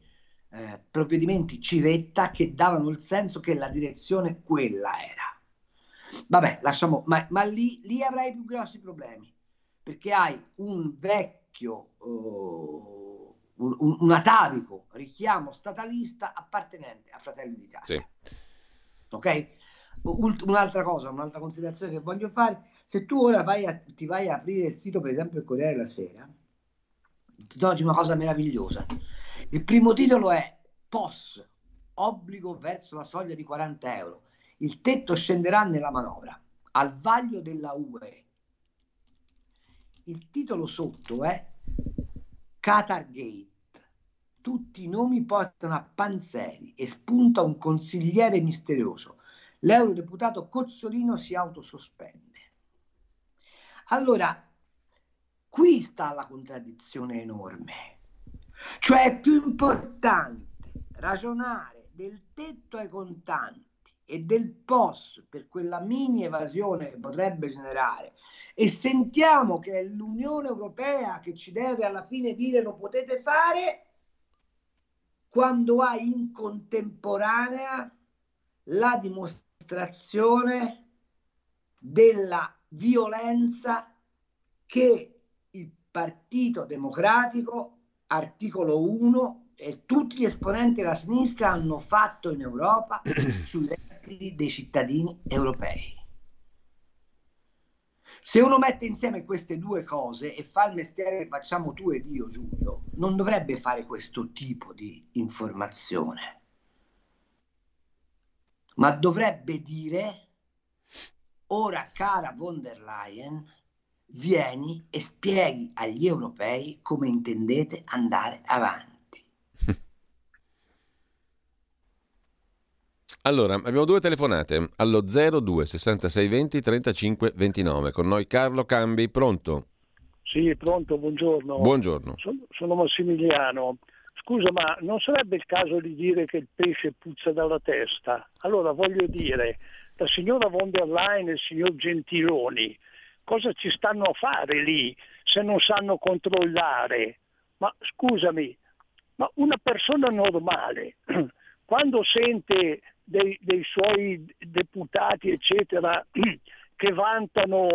eh, provvedimenti civetta che davano il senso che la direzione quella era. Vabbè, lasciamo, ma, ma lì, lì, avrai più grossi problemi, perché hai un vecchio, uh, un, un, atavico richiamo statalista appartenente a Fratelli d'Italia. Sì. Ok? Ult- un'altra cosa, un'altra considerazione che voglio fare, se tu ora vai a, ti vai a aprire il sito, per esempio il Corriere della Sera, ti noti una cosa meravigliosa. Il primo titolo è POS, obbligo verso la soglia di 40 euro. Il tetto scenderà nella manovra, al vaglio della UE. Il titolo sotto è Qatar Gate. Tutti i nomi portano a Panzeri e spunta un consigliere misterioso. L'eurodeputato Cozzolino si autosospende. Allora, qui sta la contraddizione enorme cioè è più importante ragionare del tetto ai contanti e del POS per quella mini evasione che potrebbe generare e sentiamo che è l'Unione Europea che ci deve alla fine dire lo potete fare quando hai in contemporanea la dimostrazione della violenza che il Partito Democratico articolo 1 e tutti gli esponenti della sinistra hanno fatto in Europa sui redditi dei cittadini europei. Se uno mette insieme queste due cose e fa il mestiere che facciamo tu ed io, Giulio, non dovrebbe fare questo tipo di informazione, ma dovrebbe dire, ora cara von der Leyen, vieni e spieghi agli europei come intendete andare avanti. Allora, abbiamo due telefonate allo 02 66 20 35 29 con noi Carlo Cambi, pronto? Sì, pronto, buongiorno. Buongiorno. Sono, sono Massimiliano. Scusa, ma non sarebbe il caso di dire che il pesce puzza dalla testa? Allora voglio dire, la signora von der Leyen e il signor Gentiloni cosa ci stanno a fare lì se non sanno controllare? Ma scusami, ma una persona normale, quando sente dei, dei suoi deputati, eccetera, che vantano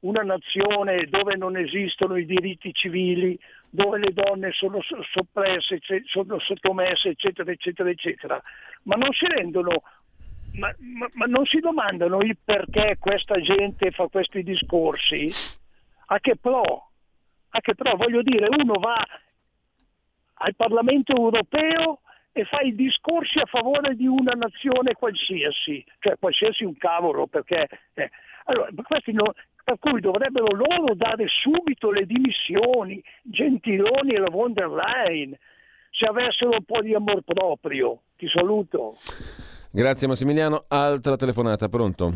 una nazione dove non esistono i diritti civili, dove le donne sono soppresse, sono sottomesse, eccetera, eccetera, eccetera. Ma non si rendono, ma, ma, ma non si domandano il perché questa gente fa questi discorsi? A che pro? A che pro? Voglio dire, uno va al Parlamento europeo e fa i discorsi a favore di una nazione qualsiasi, cioè qualsiasi un cavolo, perché eh, allora, questi no, per cui dovrebbero loro dare subito le dimissioni, Gentiloni e la von der Leyen, se avessero un po' di amor proprio. Ti saluto. Grazie Massimiliano. Altra telefonata, pronto?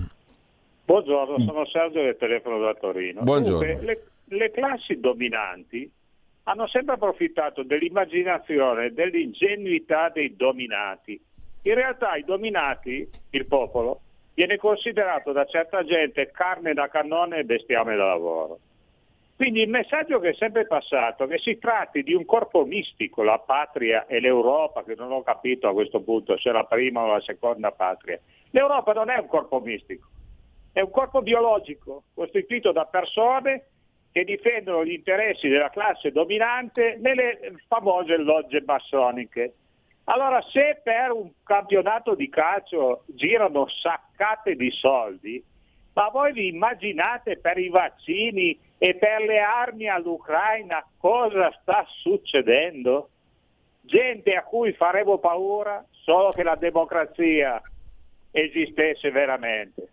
Buongiorno, sono Sergio del telefono da Torino. Buongiorno. Dunque, le, le classi dominanti hanno sempre approfittato dell'immaginazione dell'ingenuità dei dominati. In realtà i dominati, il popolo, viene considerato da certa gente carne da cannone e bestiame da lavoro. Quindi il messaggio che è sempre passato è che si tratti di un corpo mistico, la patria e l'Europa, che non ho capito a questo punto se la prima o la seconda patria. L'Europa non è un corpo mistico, è un corpo biologico costituito da persone che difendono gli interessi della classe dominante nelle famose logge massoniche. Allora se per un campionato di calcio girano saccate di soldi, ma voi vi immaginate per i vaccini e per le armi all'Ucraina cosa sta succedendo? Gente a cui faremo paura solo che la democrazia esistesse veramente.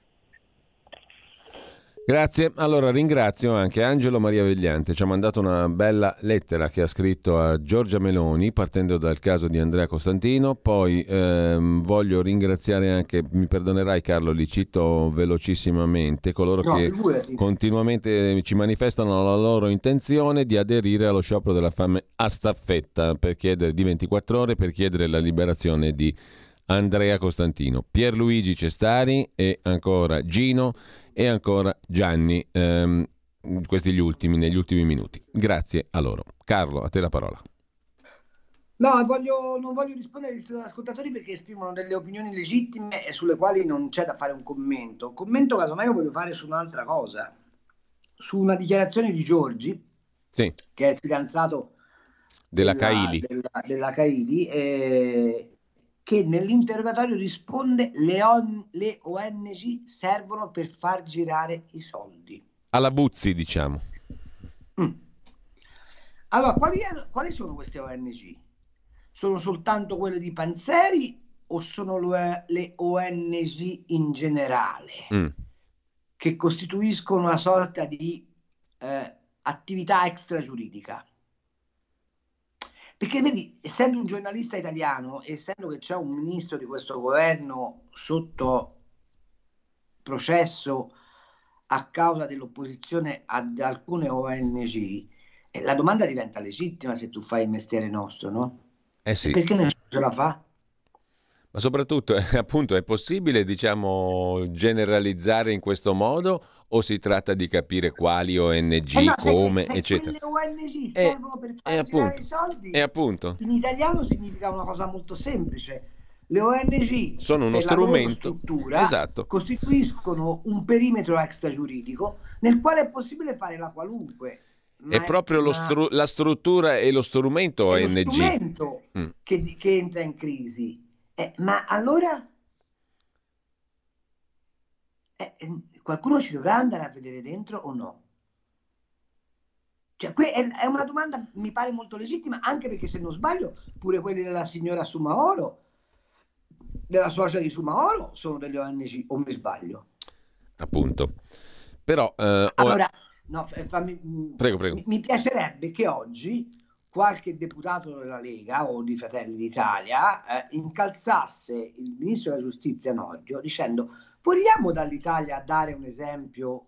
Grazie, allora ringrazio anche Angelo Maria Vegliante, ci ha mandato una bella lettera che ha scritto a Giorgia Meloni partendo dal caso di Andrea Costantino, poi ehm, voglio ringraziare anche, mi perdonerai Carlo, li cito velocissimamente, coloro no, che figurati. continuamente ci manifestano la loro intenzione di aderire allo sciopero della fame a staffetta per chiedere di 24 ore per chiedere la liberazione di Andrea Costantino, Pierluigi Cestari e ancora Gino e ancora Gianni, ehm, questi gli ultimi, negli ultimi minuti. Grazie a loro. Carlo, a te la parola. No, voglio, non voglio rispondere agli ascoltatori perché esprimono delle opinioni legittime e sulle quali non c'è da fare un commento. Commento casomai lo voglio fare su un'altra cosa, su una dichiarazione di Giorgi, sì. che è il fidanzato della, della Caili, della, della Caili eh, che nell'interrogatorio risponde le, on, le ONG servono per far girare i soldi. Alla Buzzi, diciamo. Mm. Allora, quali, quali, sono queste ONG? Sono soltanto quelle di Panzeri o sono le ONG in generale mm. che costituiscono una sorta di eh, attività extragiuridica? Perché vedi, essendo un giornalista italiano, essendo che c'è un ministro di questo governo sotto processo a causa dell'opposizione ad alcune ONG, eh, la domanda diventa legittima se tu fai il mestiere nostro, no? Eh sì. Perché nessuno ce la fa? Ma soprattutto, appunto, è possibile, diciamo, generalizzare in questo modo o si tratta di capire quali ONG, eh no, come, se, se eccetera? Le ONG eh, servono per far appunto, i soldi. E appunto. In italiano significa una cosa molto semplice. Le ONG sono uno strumento esatto. costituiscono un perimetro extragiuridico nel quale è possibile fare la qualunque. È proprio una... stru- la struttura e lo strumento è ONG. Lo strumento mm. che, che entra in crisi. Eh, ma allora eh, qualcuno ci dovrà andare a vedere dentro o no? Cioè, è, una domanda, mi pare molto legittima, anche perché se non sbaglio, pure quelli della signora Sumaoro, della socia di Sumaoro, sono delle ONG, o mi sbaglio? Appunto. Però... Eh, allora, no, fammi, prego, prego. Mi, mi piacerebbe che oggi qualche deputato della Lega o di Fratelli d'Italia eh, incalzasse il ministro della giustizia Nordio dicendo vogliamo dall'Italia dare un esempio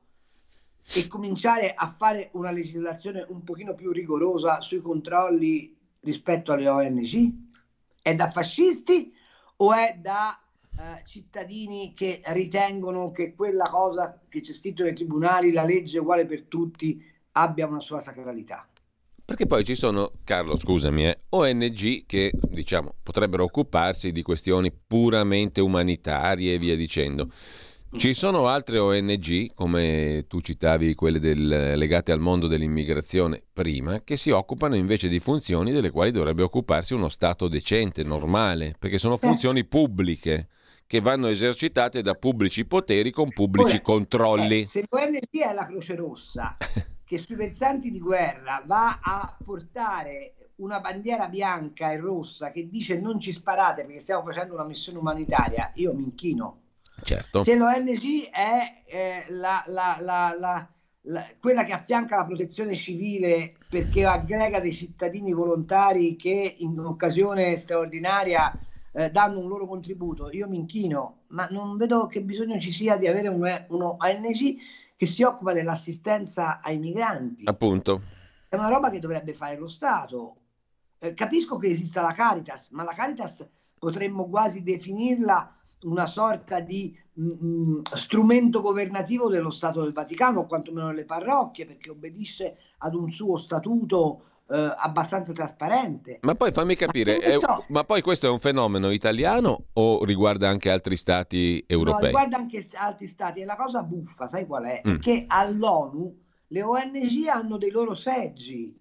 e cominciare a fare una legislazione un pochino più rigorosa sui controlli rispetto alle ONG? È da fascisti o è da eh, cittadini che ritengono che quella cosa che c'è scritto nei tribunali, la legge uguale per tutti, abbia una sua sacralità? Perché poi ci sono, Carlo, scusami, eh, ONG che diciamo potrebbero occuparsi di questioni puramente umanitarie e via dicendo. Ci sono altre ONG, come tu citavi quelle del, legate al mondo dell'immigrazione prima, che si occupano invece di funzioni delle quali dovrebbe occuparsi uno Stato decente, normale, perché sono funzioni pubbliche che vanno esercitate da pubblici poteri con pubblici Ora, controlli. Eh, se l'ONG è la Croce Rossa, che sui versanti di guerra va a portare una bandiera bianca e rossa che dice non ci sparate perché stiamo facendo una missione umanitaria, io mi inchino. Certo. Se l'ONG è eh, la, la, la, quella che affianca la protezione civile perché aggrega dei cittadini volontari che in occasione straordinaria eh, danno un loro contributo, io mi inchino, ma non vedo che bisogno ci sia di avere un, uno ONG che si occupa dell'assistenza ai migranti. Appunto. È una roba che dovrebbe fare lo Stato eh, capisco che esista la Caritas, ma la Caritas potremmo quasi definirla una sorta di mh, mm, mm, strumento governativo dello Stato del Vaticano, o quantomeno delle parrocchie, perché obbedisce ad un suo statuto eh, abbastanza trasparente. Ma poi fammi capire, è, ma poi questo è un fenomeno italiano o riguarda anche altri stati europei? No, riguarda anche altri stati. E la cosa buffa, sai qual è? Mm. Che all'ONU le ONG hanno dei loro seggi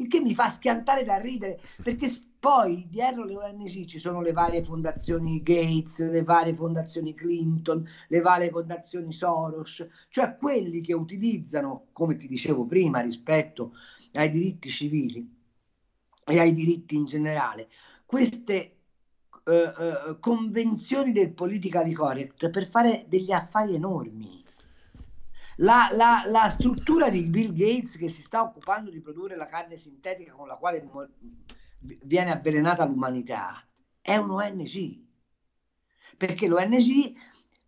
il che mi fa schiantare da ridere, perché poi dietro le ONG ci sono le varie fondazioni Gates, le varie fondazioni Clinton, le varie fondazioni Soros, cioè quelli che utilizzano, come ti dicevo prima, rispetto ai diritti civili e ai diritti in generale, queste uh, uh, convenzioni del politically correct per fare degli affari enormi la, la, la, struttura di Bill Gates che si sta occupando di produrre la carne sintetica con la quale viene avvelenata l'umanità è un ONG. Perché l'ONG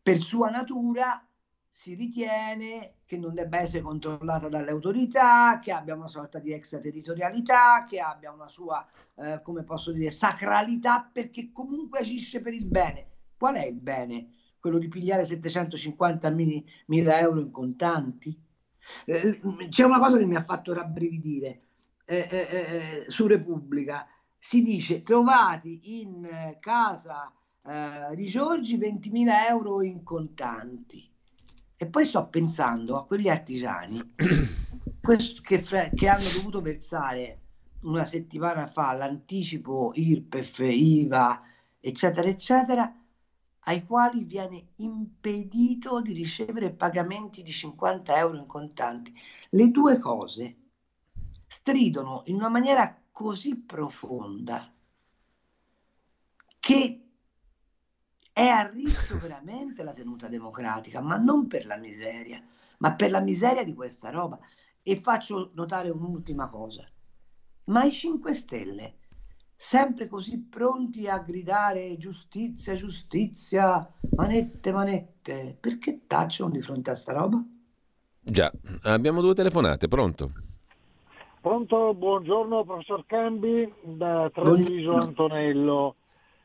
per sua natura si ritiene che non debba essere controllata dalle autorità, che abbia una sorta di extraterritorialità, che abbia una sua, eh, come posso dire, sacralità, perché comunque agisce per il bene. Qual è il bene? quello di pigliare 750 mila euro in contanti. Eh, c'è una cosa che mi ha fatto rabbrividire eh, eh, eh su Repubblica. Si dice trovati in casa di Giorgi 20.000 euro in contanti. E poi sto pensando a quegli artigiani che, che hanno dovuto versare una settimana fa l'anticipo IRPEF, IVA, eccetera, eccetera, ai quali viene impedito di ricevere pagamenti di 50 euro in contanti. Le due cose stridono in una maniera così profonda che è a rischio veramente la tenuta democratica, ma non per la miseria, ma per la miseria di questa roba. E faccio notare un'ultima cosa. Ma i 5 Stelle sempre così pronti a gridare giustizia, giustizia, manette, manette. Perché tacciono di fronte a sta roba? Già, abbiamo due telefonate, pronto? Pronto, buongiorno professor Cambi da Treviso Antonello.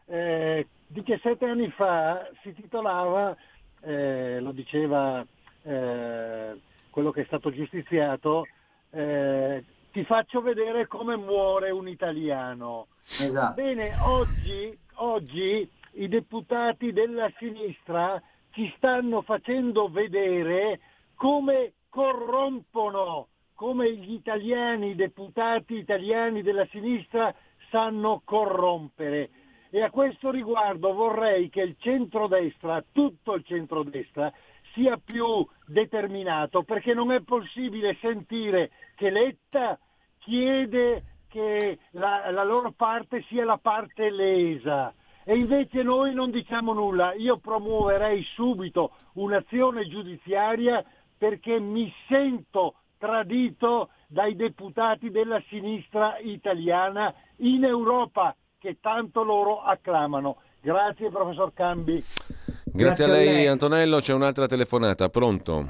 Eh, 17 anni fa si titolava, eh, lo diceva eh, quello che è stato giustiziato, eh, ti faccio vedere come muore un italiano. Esatto. Bene, oggi, oggi i deputati della sinistra ci stanno facendo vedere come corrompono, come gli italiani, i deputati italiani della sinistra sanno corrompere. E a questo riguardo vorrei che il centrodestra, tutto il centrodestra, sia più determinato, perché non è possibile sentire che Letta chiede che la, la loro parte sia la parte lesa e invece noi non diciamo nulla. Io promuoverei subito un'azione giudiziaria perché mi sento tradito dai deputati della sinistra italiana in Europa che tanto loro acclamano. Grazie professor Cambi. Grazie, Grazie a, lei, a lei Antonello, c'è un'altra telefonata, pronto?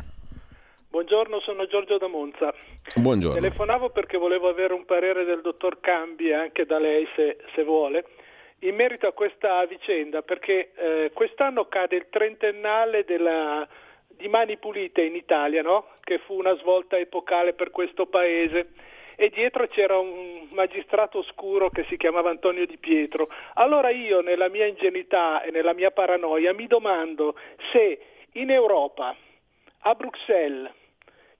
Buongiorno, sono Giorgio da Monza. Buongiorno. Telefonavo perché volevo avere un parere del dottor Cambi e anche da lei se, se vuole in merito a questa vicenda perché eh, quest'anno cade il trentennale della, di Mani Pulite in Italia, no? che fu una svolta epocale per questo paese e dietro c'era un magistrato oscuro che si chiamava Antonio Di Pietro. Allora io nella mia ingenuità e nella mia paranoia mi domando se in Europa, a Bruxelles,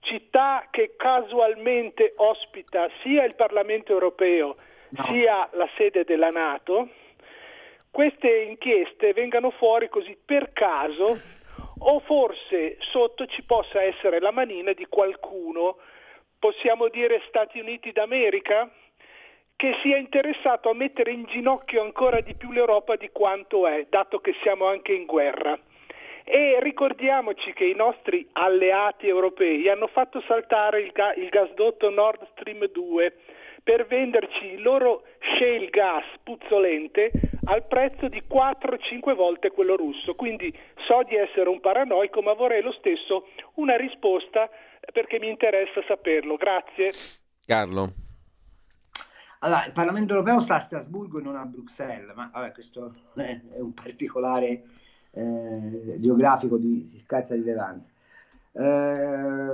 città che casualmente ospita sia il Parlamento europeo no. sia la sede della Nato, queste inchieste vengano fuori così per caso o forse sotto ci possa essere la manina di qualcuno, possiamo dire Stati Uniti d'America, che sia interessato a mettere in ginocchio ancora di più l'Europa di quanto è, dato che siamo anche in guerra. E ricordiamoci che i nostri alleati europei hanno fatto saltare il, ga- il gasdotto Nord Stream 2 per venderci il loro shale gas puzzolente al prezzo di 4-5 volte quello russo. Quindi so di essere un paranoico, ma vorrei lo stesso una risposta perché mi interessa saperlo. Grazie. Carlo. Allora, il Parlamento europeo sta a Strasburgo e non a Bruxelles, ma vabbè, questo è un particolare eh, geografico di, di scarsa rilevanza. Eh,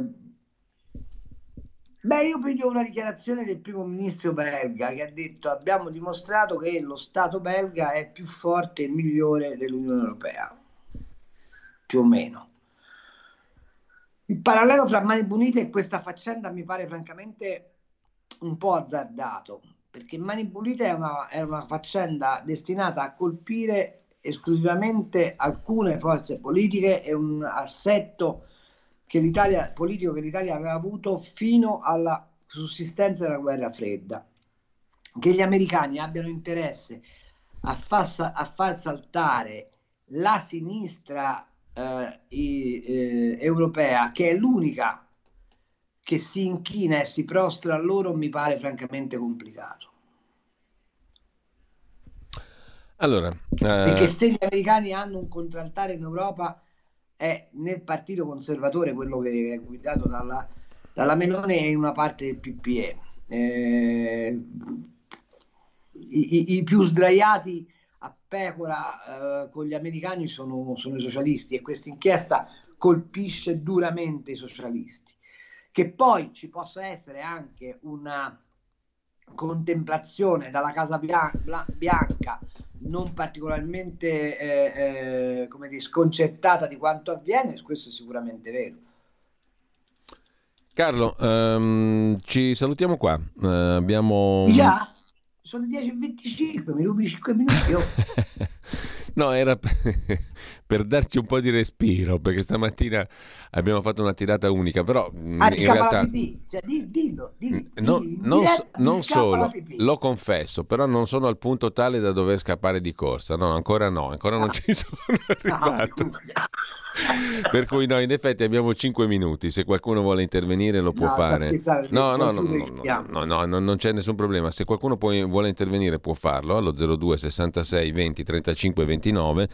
beh, io piglio una dichiarazione del primo ministro belga che ha detto abbiamo dimostrato che lo Stato belga è più forte e migliore dell'Unione Europea, più o meno. Il parallelo fra Mani Bunite e questa faccenda mi pare francamente un po' azzardato, perché Mani Pulite è una, è una faccenda destinata a colpire esclusivamente alcune forze politiche e un assetto che l'Italia, politico che l'Italia aveva avuto fino alla sussistenza della guerra fredda. Che gli americani abbiano interesse a far, a far saltare la sinistra eh, eh, europea, che è l'unica che si inchina e si prostra a loro, mi pare francamente complicato. Allora, eh... Perché se gli americani hanno un contraltare in Europa è nel partito conservatore, quello che è guidato dalla, dalla Melone e in una parte del PPE. Eh, i, i, più sdraiati pecora eh, con gli americani sono, sono i socialisti e questa inchiesta colpisce duramente i socialisti. Che poi ci possa essere anche una contemplazione dalla Casa Bianca, Bianca non particolarmente eh, eh, come dire, sconcertata di quanto avviene, questo è sicuramente vero. Carlo, um, ci salutiamo qua. Uh, abbiamo... Yeah sono 10.25, mi rubi 5 minuti. Oh. no, era per darci un po' di respiro, perché stamattina abbiamo fatto una tirata unica, però mm, ah, in realtà... Cioè, dillo, dillo, no, dillo, non, diretta, non solo, lo confesso, però non sono al punto tale da dover scappare di corsa, no, ancora no, ancora non ah. ci sono arrivato. No, per cui no, in effetti abbiamo 5 minuti, se qualcuno vuole intervenire lo può no, fare. No, no, no, no, no, no, non c'è nessun problema, se qualcuno può, vuole intervenire può farlo allo 02 66 20 35 29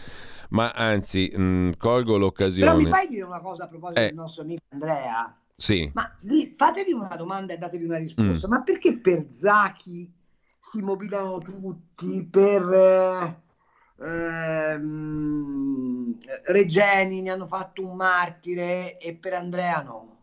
ma anzi mh, colgo l'occasione. Però mi fai dire una cosa a proposito eh. del nostro amico Andrea? Sì. Ma fatevi una domanda e datevi una risposta. Mm. Ma perché per Zachi si mobilano tutti, per eh, ehm, Regeni ne hanno fatto un martire e per Andrea no?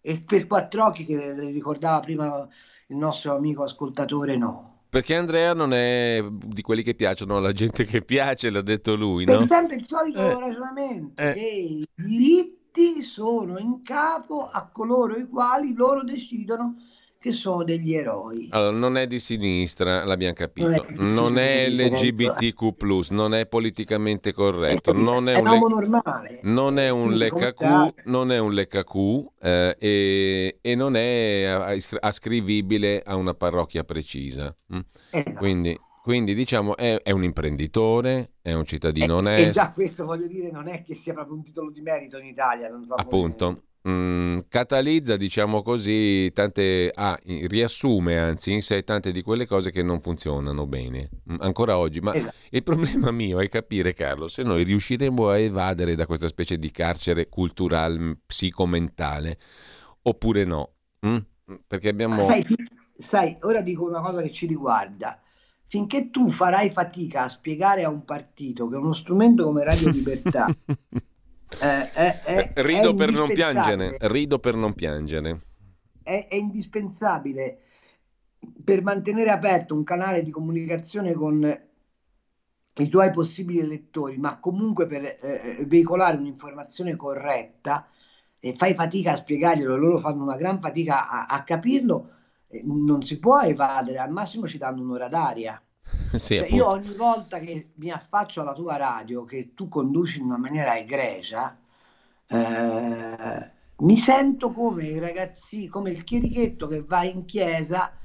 E per Quattrocchi, che ricordava prima il nostro amico ascoltatore, no? Perché Andrea non è di quelli che piacciono alla gente che piace, l'ha detto lui, no? Per sempre il solito eh. ragionamento, eh. che i diritti sono in capo a coloro i quali loro decidono che sono degli eroi. Allora, non è di sinistra, l'abbiamo capito. Non è, non è LGBTQ, non è politicamente corretto, è, non è, un, le... normale. Non è un leccacu, non è un leccacu eh, e, e, non è ascrivibile a una parrocchia precisa. Mm? Esatto. Quindi, quindi, diciamo è, è, un imprenditore, è un cittadino onesto. E già questo voglio dire non è che sia proprio un titolo di merito in Italia. So Appunto. Come mm, catalizza, diciamo così, tante, ah, riassume anzi in sé tante di quelle cose che non funzionano bene mm, ancora oggi. Ma esatto. il problema mio è capire, Carlo, se noi riusciremo a evadere da questa specie di carcere culturale, psicomentale, oppure no. Mm? Perché abbiamo... Sai, sai, ora dico una cosa che ci riguarda finché tu farai fatica a spiegare a un partito che uno strumento come Radio Libertà Eh, è, è, rido per non piangere, rido per non piangere. È, è, indispensabile per mantenere aperto un canale di comunicazione con i tuoi possibili elettori, ma comunque per eh, eh, veicolare un'informazione corretta, e fai fatica a spiegarglielo, loro fanno una gran fatica a, a capirlo, eh, non si può evadere, al massimo ci danno un'ora d'aria. Sì, cioè, io ogni volta che mi affaccio alla tua radio, che tu conduci in una maniera egregia, eh, mi sento come i ragazzi, come il chierichetto che va in chiesa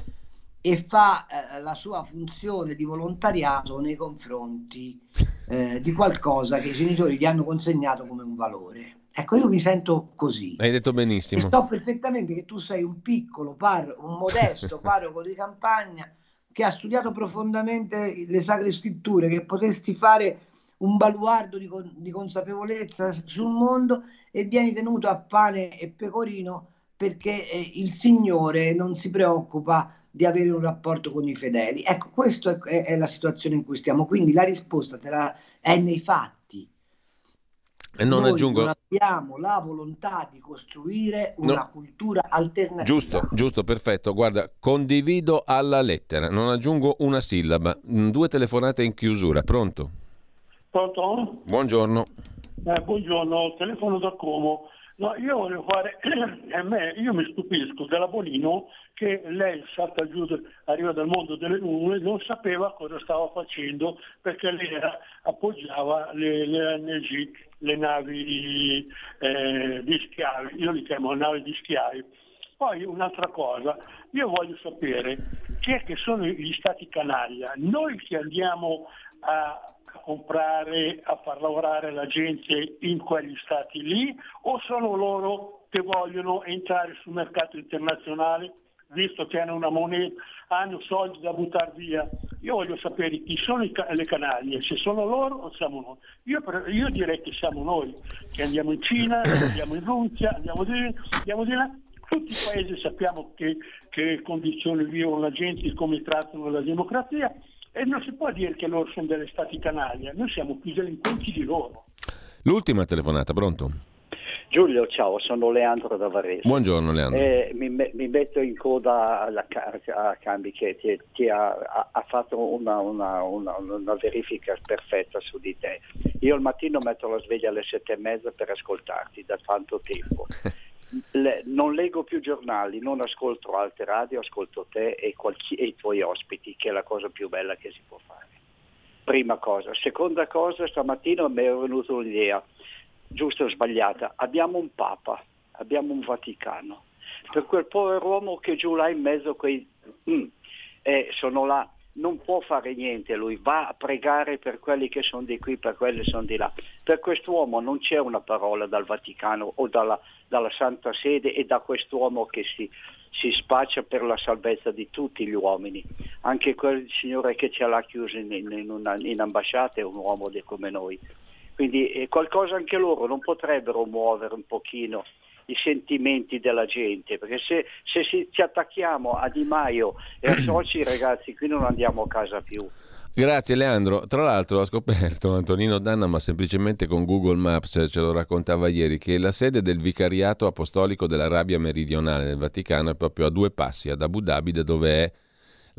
e fa eh, la sua funzione di volontariato nei confronti eh, di qualcosa che i genitori gli hanno consegnato come un valore. Ecco, io mi sento così. Hai detto benissimo. E so perfettamente che tu sei un piccolo, par- un modesto parroco di campagna che ha studiato profondamente le sacre scritture, che potresti fare un baluardo di, con- di consapevolezza sul mondo e vieni tenuto a pane e pecorino perché eh, il Signore non si preoccupa di avere un rapporto con i fedeli. Ecco, questa è, è, la situazione in cui stiamo, quindi la risposta la, è nei fatti. E non Noi aggiungo... non abbiamo la volontà di costruire una no. cultura alternativa. Giusto, giusto, perfetto. Guarda, condivido alla lettera, non aggiungo una sillaba. Mm, due telefonate in chiusura, pronto? Pronto? Buongiorno. Eh, buongiorno, telefono da Como. No, io voglio fare, a me, io mi stupisco della Bonino che lei salta giù, arriva dal mondo delle nuvole, non sapeva cosa stava facendo perché lei era, appoggiava le, le NG, le navi eh, di schiavi, io li chiamo navi di schiavi. Poi un'altra cosa, io voglio sapere chi è che sono gli stati canaglia, noi che andiamo a a comprare, a far lavorare la gente in quegli stati lì o sono loro che vogliono entrare sul mercato internazionale visto che hanno una moneta, hanno soldi da buttare via. Io voglio sapere chi sono le canaglie, se sono loro o siamo noi. Io, io direi che siamo noi, che andiamo in Cina, andiamo in Russia, andiamo di, andiamo di là. Tutti i paesi sappiamo che, che condizioni vivono la gente, come trattano la democrazia e non si può dire che loro sono delle stati canaglia, noi siamo più delinquenti di loro. L'ultima telefonata, pronto? Giulio, ciao, sono Leandro da Varese. Buongiorno Leandro. Eh, mi, mi, metto in coda alla, a Cambi che ti, ti ha, ha, fatto una, una, una, una, verifica perfetta su di te. Io al mattino metto la sveglia alle sette e mezza per ascoltarti da tanto tempo. Le, non leggo più giornali, non ascolto altre radio, ascolto te e, qualchi, e i tuoi ospiti, che è la cosa più bella che si può fare. Prima cosa. Seconda cosa, stamattina mi è venuta un'idea, giusta o sbagliata. Abbiamo un Papa, abbiamo un Vaticano. Per quel povero uomo che giù là in mezzo a quei... Mm, eh, sono là non può fare niente, lui va a pregare per quelli che sono di qui, per quelli che sono di là. Per quest'uomo non c'è una parola dal Vaticano o dalla, dalla Santa Sede e da quest'uomo che si, si, spaccia per la salvezza di tutti gli uomini. Anche quel signore che ce l'ha chiuso in, in, una, in ambasciata è un uomo come noi. Quindi eh, qualcosa anche loro non potrebbero muovere un pochino i sentimenti della gente, perché se, se si, ci attacchiamo a Di Maio e a soci ragazzi qui non andiamo a casa più. Grazie Leandro. Tra l'altro ho scoperto Antonino Danna, ma semplicemente con Google Maps, ce lo raccontava ieri, che la sede del vicariato apostolico dell'Arabia meridionale del Vaticano è proprio a due passi, ad Abu Dhabi, da dove è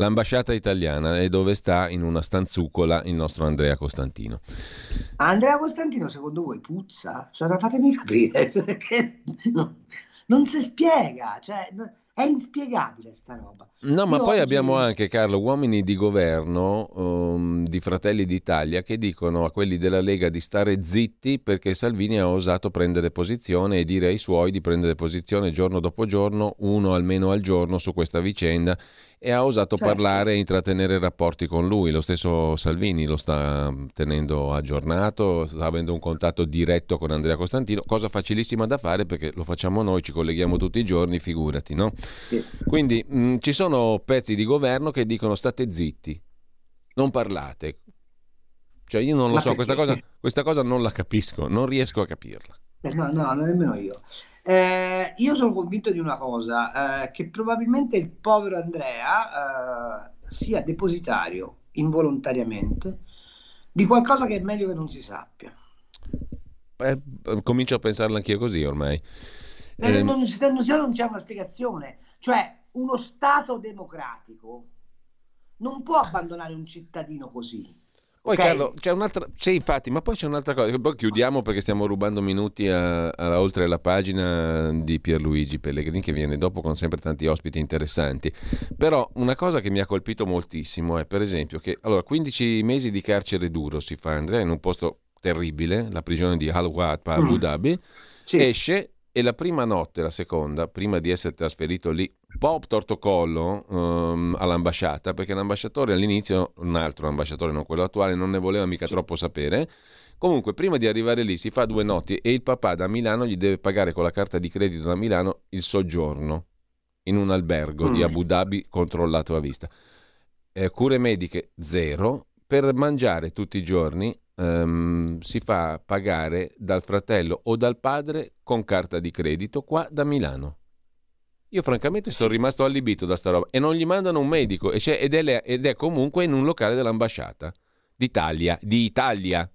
l'ambasciata italiana e dove sta in una stanzucola il nostro Andrea Costantino. Andrea Costantino, secondo voi puzza? Cioè, fatemi capire, perché no, non si spiega, cioè, è inspiegabile sta roba. No, ma Io poi oggi... abbiamo anche, Carlo, uomini di governo um, di Fratelli d'Italia che dicono a quelli della Lega di stare zitti perché Salvini ha osato prendere posizione e dire ai suoi di prendere posizione giorno dopo giorno, uno almeno al giorno su questa vicenda e ha osato certo. parlare e intrattenere rapporti con lui. Lo stesso Salvini lo sta tenendo aggiornato, sta avendo un contatto diretto con Andrea Costantino, cosa facilissima da fare perché lo facciamo noi, ci colleghiamo tutti i giorni, figurati, no? Sì. Quindi mh, mm, ci sono pezzi di governo che dicono state zitti, non parlate. Cioè io non lo Ma so, questa cosa, questa cosa non la capisco, non riesco a capirla. Eh, no, no, nemmeno io. Eh, io sono convinto di una cosa, eh, che probabilmente il povero Andrea eh, sia depositario involontariamente di qualcosa che è meglio che non si sappia. Eh, comincio a pensarla anch'io così ormai. Eh, ehm, non, non, non c'è una spiegazione, cioè uno Stato democratico non può abbandonare un cittadino così. Poi Ok? Carlo, c'è un'altra... Sì, infatti, ma poi c'è un'altra cosa. Poi chiudiamo perché stiamo rubando minuti a- a- oltre la pagina di Pierluigi Pellegrini che viene dopo con sempre tanti ospiti interessanti. Però una cosa che mi ha colpito moltissimo è per esempio che allora 15 mesi di carcere duro si fa Andrea in un posto terribile, la prigione di Al-Wad a Abu Mm. Dhabi, Sì. esce e la prima notte, la seconda, prima di essere trasferito lì, Bob Tortocollo ehm, all'ambasciata, perché l'ambasciatore all'inizio, un altro ambasciatore, non quello attuale, non ne voleva mica troppo sapere. Comunque, prima di arrivare lì si fa due notti e il papà da Milano gli deve pagare con la carta di credito da Milano il soggiorno in un albergo di Mm. Abu Dhabi controllato a vista. Eh, cure mediche zero. Per mangiare tutti i giorni ehm, si fa pagare dal fratello o dal padre con carta di credito qua da Milano. Io francamente sono rimasto allibito da sta roba e non gli mandano un medico e ed, è, le- ed è comunque in un locale dell'ambasciata d'Italia, di Italia.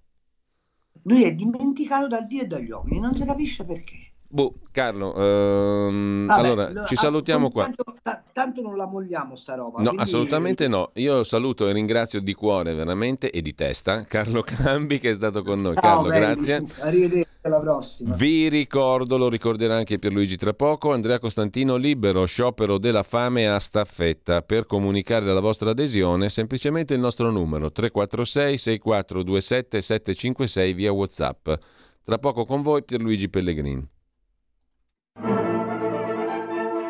Lui è dimenticato dal Dio e dagli uomini, non si capisce perché. Boh, Carlo, ehm, Vabbè, allora lo- ci ah, salutiamo qua. Tanto, ta- tanto non la molliamo sta roba. No, quindi- assolutamente no. Io saluto e ringrazio di cuore veramente e di testa Carlo Cambi che è stato con noi. Ciao, Carlo, belli. grazie. Arrivederci, alla prossima. Vi ricordo, lo ricorderà anche Pierluigi tra poco, Andrea Costantino libero, sciopero della fame a staffetta. Per comunicare la vostra adesione, semplicemente il nostro numero 346 6427 756 via WhatsApp. Tra poco con voi Pierluigi Pellegrini.